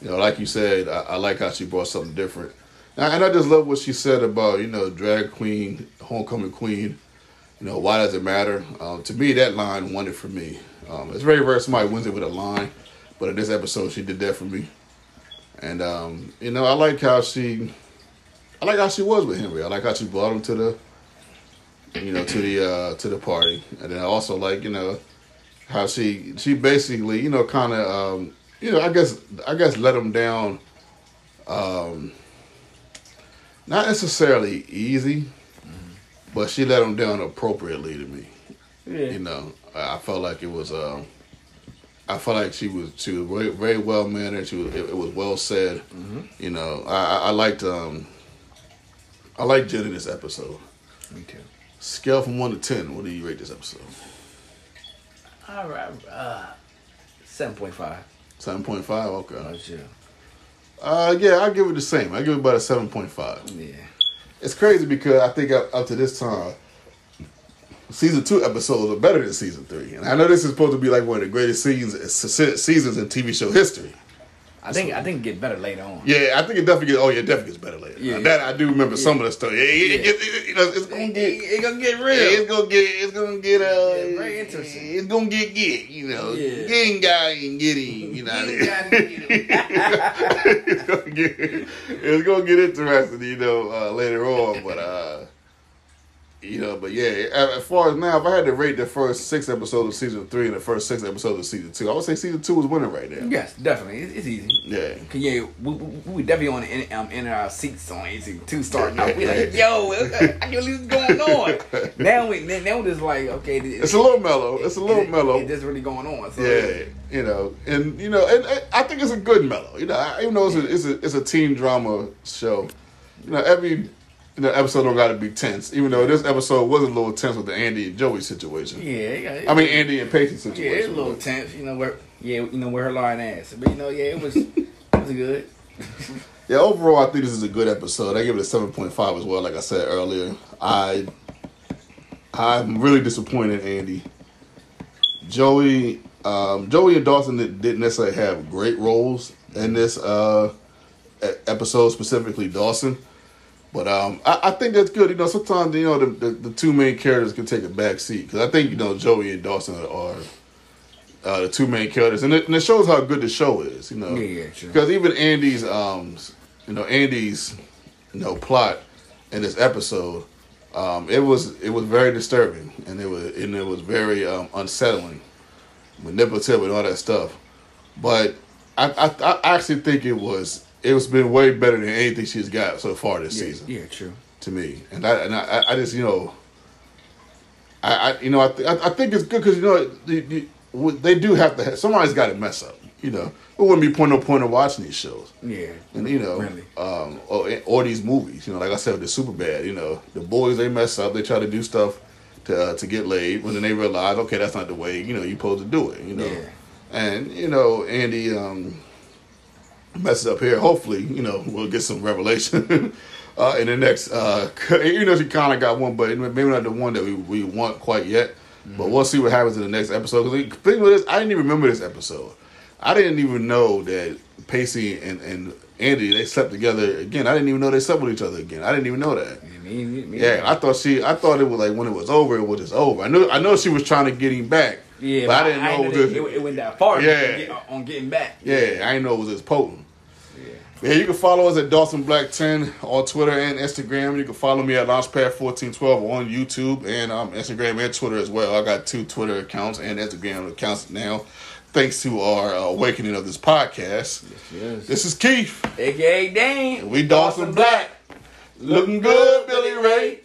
[SPEAKER 1] You know, like you said, I, I like how she brought something different, and I, just love what she said about you know drag queen, homecoming queen. You know, why does it matter? Um, to me, that line won it for me. Um, it's very rare somebody wins it with a line, but in this episode she did that for me. And um, you know, I like how she, I like how she was with Henry. I like how she brought him to the, you know, to the uh, to the party, and then I also like you know, how she she basically you know kind of um, you know I guess I guess let him down. Um, not necessarily easy, but she let him down appropriately to me. Yeah. You know, I felt like it was. Uh, I felt like she was she was very, very well mannered. She was it, it was well said. Mm-hmm. You know, I, I liked um, I liked Jen in this episode.
[SPEAKER 2] Me too.
[SPEAKER 1] Scale from one to ten, what do you rate this episode?
[SPEAKER 2] All right, uh, seven point five.
[SPEAKER 1] Seven point five. Okay.
[SPEAKER 2] Oh, sure.
[SPEAKER 1] Uh, yeah, I give it the same. I give it about a seven point five.
[SPEAKER 2] Yeah.
[SPEAKER 1] It's crazy because I think up, up to this time, season two episodes are better than season three. And I know this is supposed to be like one of the greatest seasons seasons in TV show history.
[SPEAKER 2] I think so, I think it get better later on.
[SPEAKER 1] Yeah, I think it definitely gets. Oh yeah, it definitely gets better later. Yeah, that I do remember yeah. some of the stuff. Yeah, it, it, it, you know, it's gonna get
[SPEAKER 2] it's gonna get real.
[SPEAKER 1] It's gonna get it's gonna get uh yeah, very interesting. It's gonna get get you know yeah. getting guy and getting you know it's gonna get it's gonna get interesting you know uh, later on, but uh you know, but yeah, as far as now, if I had to rate the first six episodes of season three and the first six episodes of season two, I would say season two is winning right now.
[SPEAKER 2] Yes, definitely, it's, it's easy.
[SPEAKER 1] Yeah,
[SPEAKER 2] Cause yeah, we, we, we definitely want to in, um, enter our seats on season two starting out. We like, yo, I can't believe what's going on. now we now we're just like, okay,
[SPEAKER 1] it's, it's a little mellow. It's a little
[SPEAKER 2] it,
[SPEAKER 1] mellow.
[SPEAKER 2] It's just really going on. So,
[SPEAKER 1] yeah, you know, and you know, and, and, I think it's a good mellow. You know, even though it's a, it's a it's a teen drama show. You know, every the episode don't got to be tense, even though this episode was a little tense with the Andy and Joey situation.
[SPEAKER 2] Yeah, yeah
[SPEAKER 1] I mean Andy and Pacey situation.
[SPEAKER 2] Yeah, it's a little but. tense. You know where, yeah, you know where her lying ass. But you know, yeah, it was, it was good.
[SPEAKER 1] yeah, overall, I think this is a good episode. I give it a seven point five as well. Like I said earlier, I, I'm really disappointed, Andy. Joey, um, Joey and Dawson didn't necessarily have great roles in this uh, episode, specifically Dawson. But um, I, I, think that's good. You know, sometimes you know the, the, the two main characters can take a back seat because I think you know Joey and Dawson are, uh, the two main characters, and it, and it, shows how good the show is. You know,
[SPEAKER 2] yeah,
[SPEAKER 1] Because even Andy's um, you know Andy's, you know plot in this episode Um, it was it was very disturbing, and it was and it was very um, unsettling, manipulative, and all that stuff. But I, I I actually think it was it was been way better than anything she's got so far this
[SPEAKER 2] Yeah,
[SPEAKER 1] season
[SPEAKER 2] yeah, true.
[SPEAKER 1] to me, and I and I, I just you know, I, I you know I, th- I I think it's good because you know the, the, they do have to have, somebody's got to mess up, you know. It wouldn't be point no point of watching these shows,
[SPEAKER 2] Yeah,
[SPEAKER 1] and you know,
[SPEAKER 2] Really.
[SPEAKER 1] um, or, or these movies, you know, like I said with the super bad, you know, the boys they mess up, they try to do stuff to uh, to get laid, when then they realize okay that's not the way you know you're supposed to do it, you know,
[SPEAKER 2] Yeah.
[SPEAKER 1] and you know Andy. um messes up here. Hopefully, you know, we'll get some revelation uh, in the next. Uh, you know, she kind of got one, but maybe not the one that we, we want quite yet. But we'll see what happens in the next episode. Because thing with this, I didn't even remember this episode. I didn't even know that Pacey and, and Andy they slept together again. I didn't even know they slept with each other again. I didn't even know that.
[SPEAKER 2] Yeah, me, me, me.
[SPEAKER 1] Yeah, I thought she. I thought it was like when it was over, it was just over. I knew. I know she was trying to get him back.
[SPEAKER 2] Yeah,
[SPEAKER 1] but I didn't know it was
[SPEAKER 2] it, it went that far.
[SPEAKER 1] Yeah.
[SPEAKER 2] get- on getting back.
[SPEAKER 1] Yeah, I didn't know it was this potent.
[SPEAKER 2] Yeah.
[SPEAKER 1] Yeah, you can follow us at Dawson Black 10 on Twitter and Instagram. You can follow me at Launchpad1412 on YouTube and um, Instagram and Twitter as well. I got two Twitter accounts and Instagram accounts now, thanks to our uh, awakening of this podcast. Yes.
[SPEAKER 2] yes.
[SPEAKER 1] This is Keith.
[SPEAKER 2] AKA Dane.
[SPEAKER 1] We Dawson Black. Looking good, Billy Ray.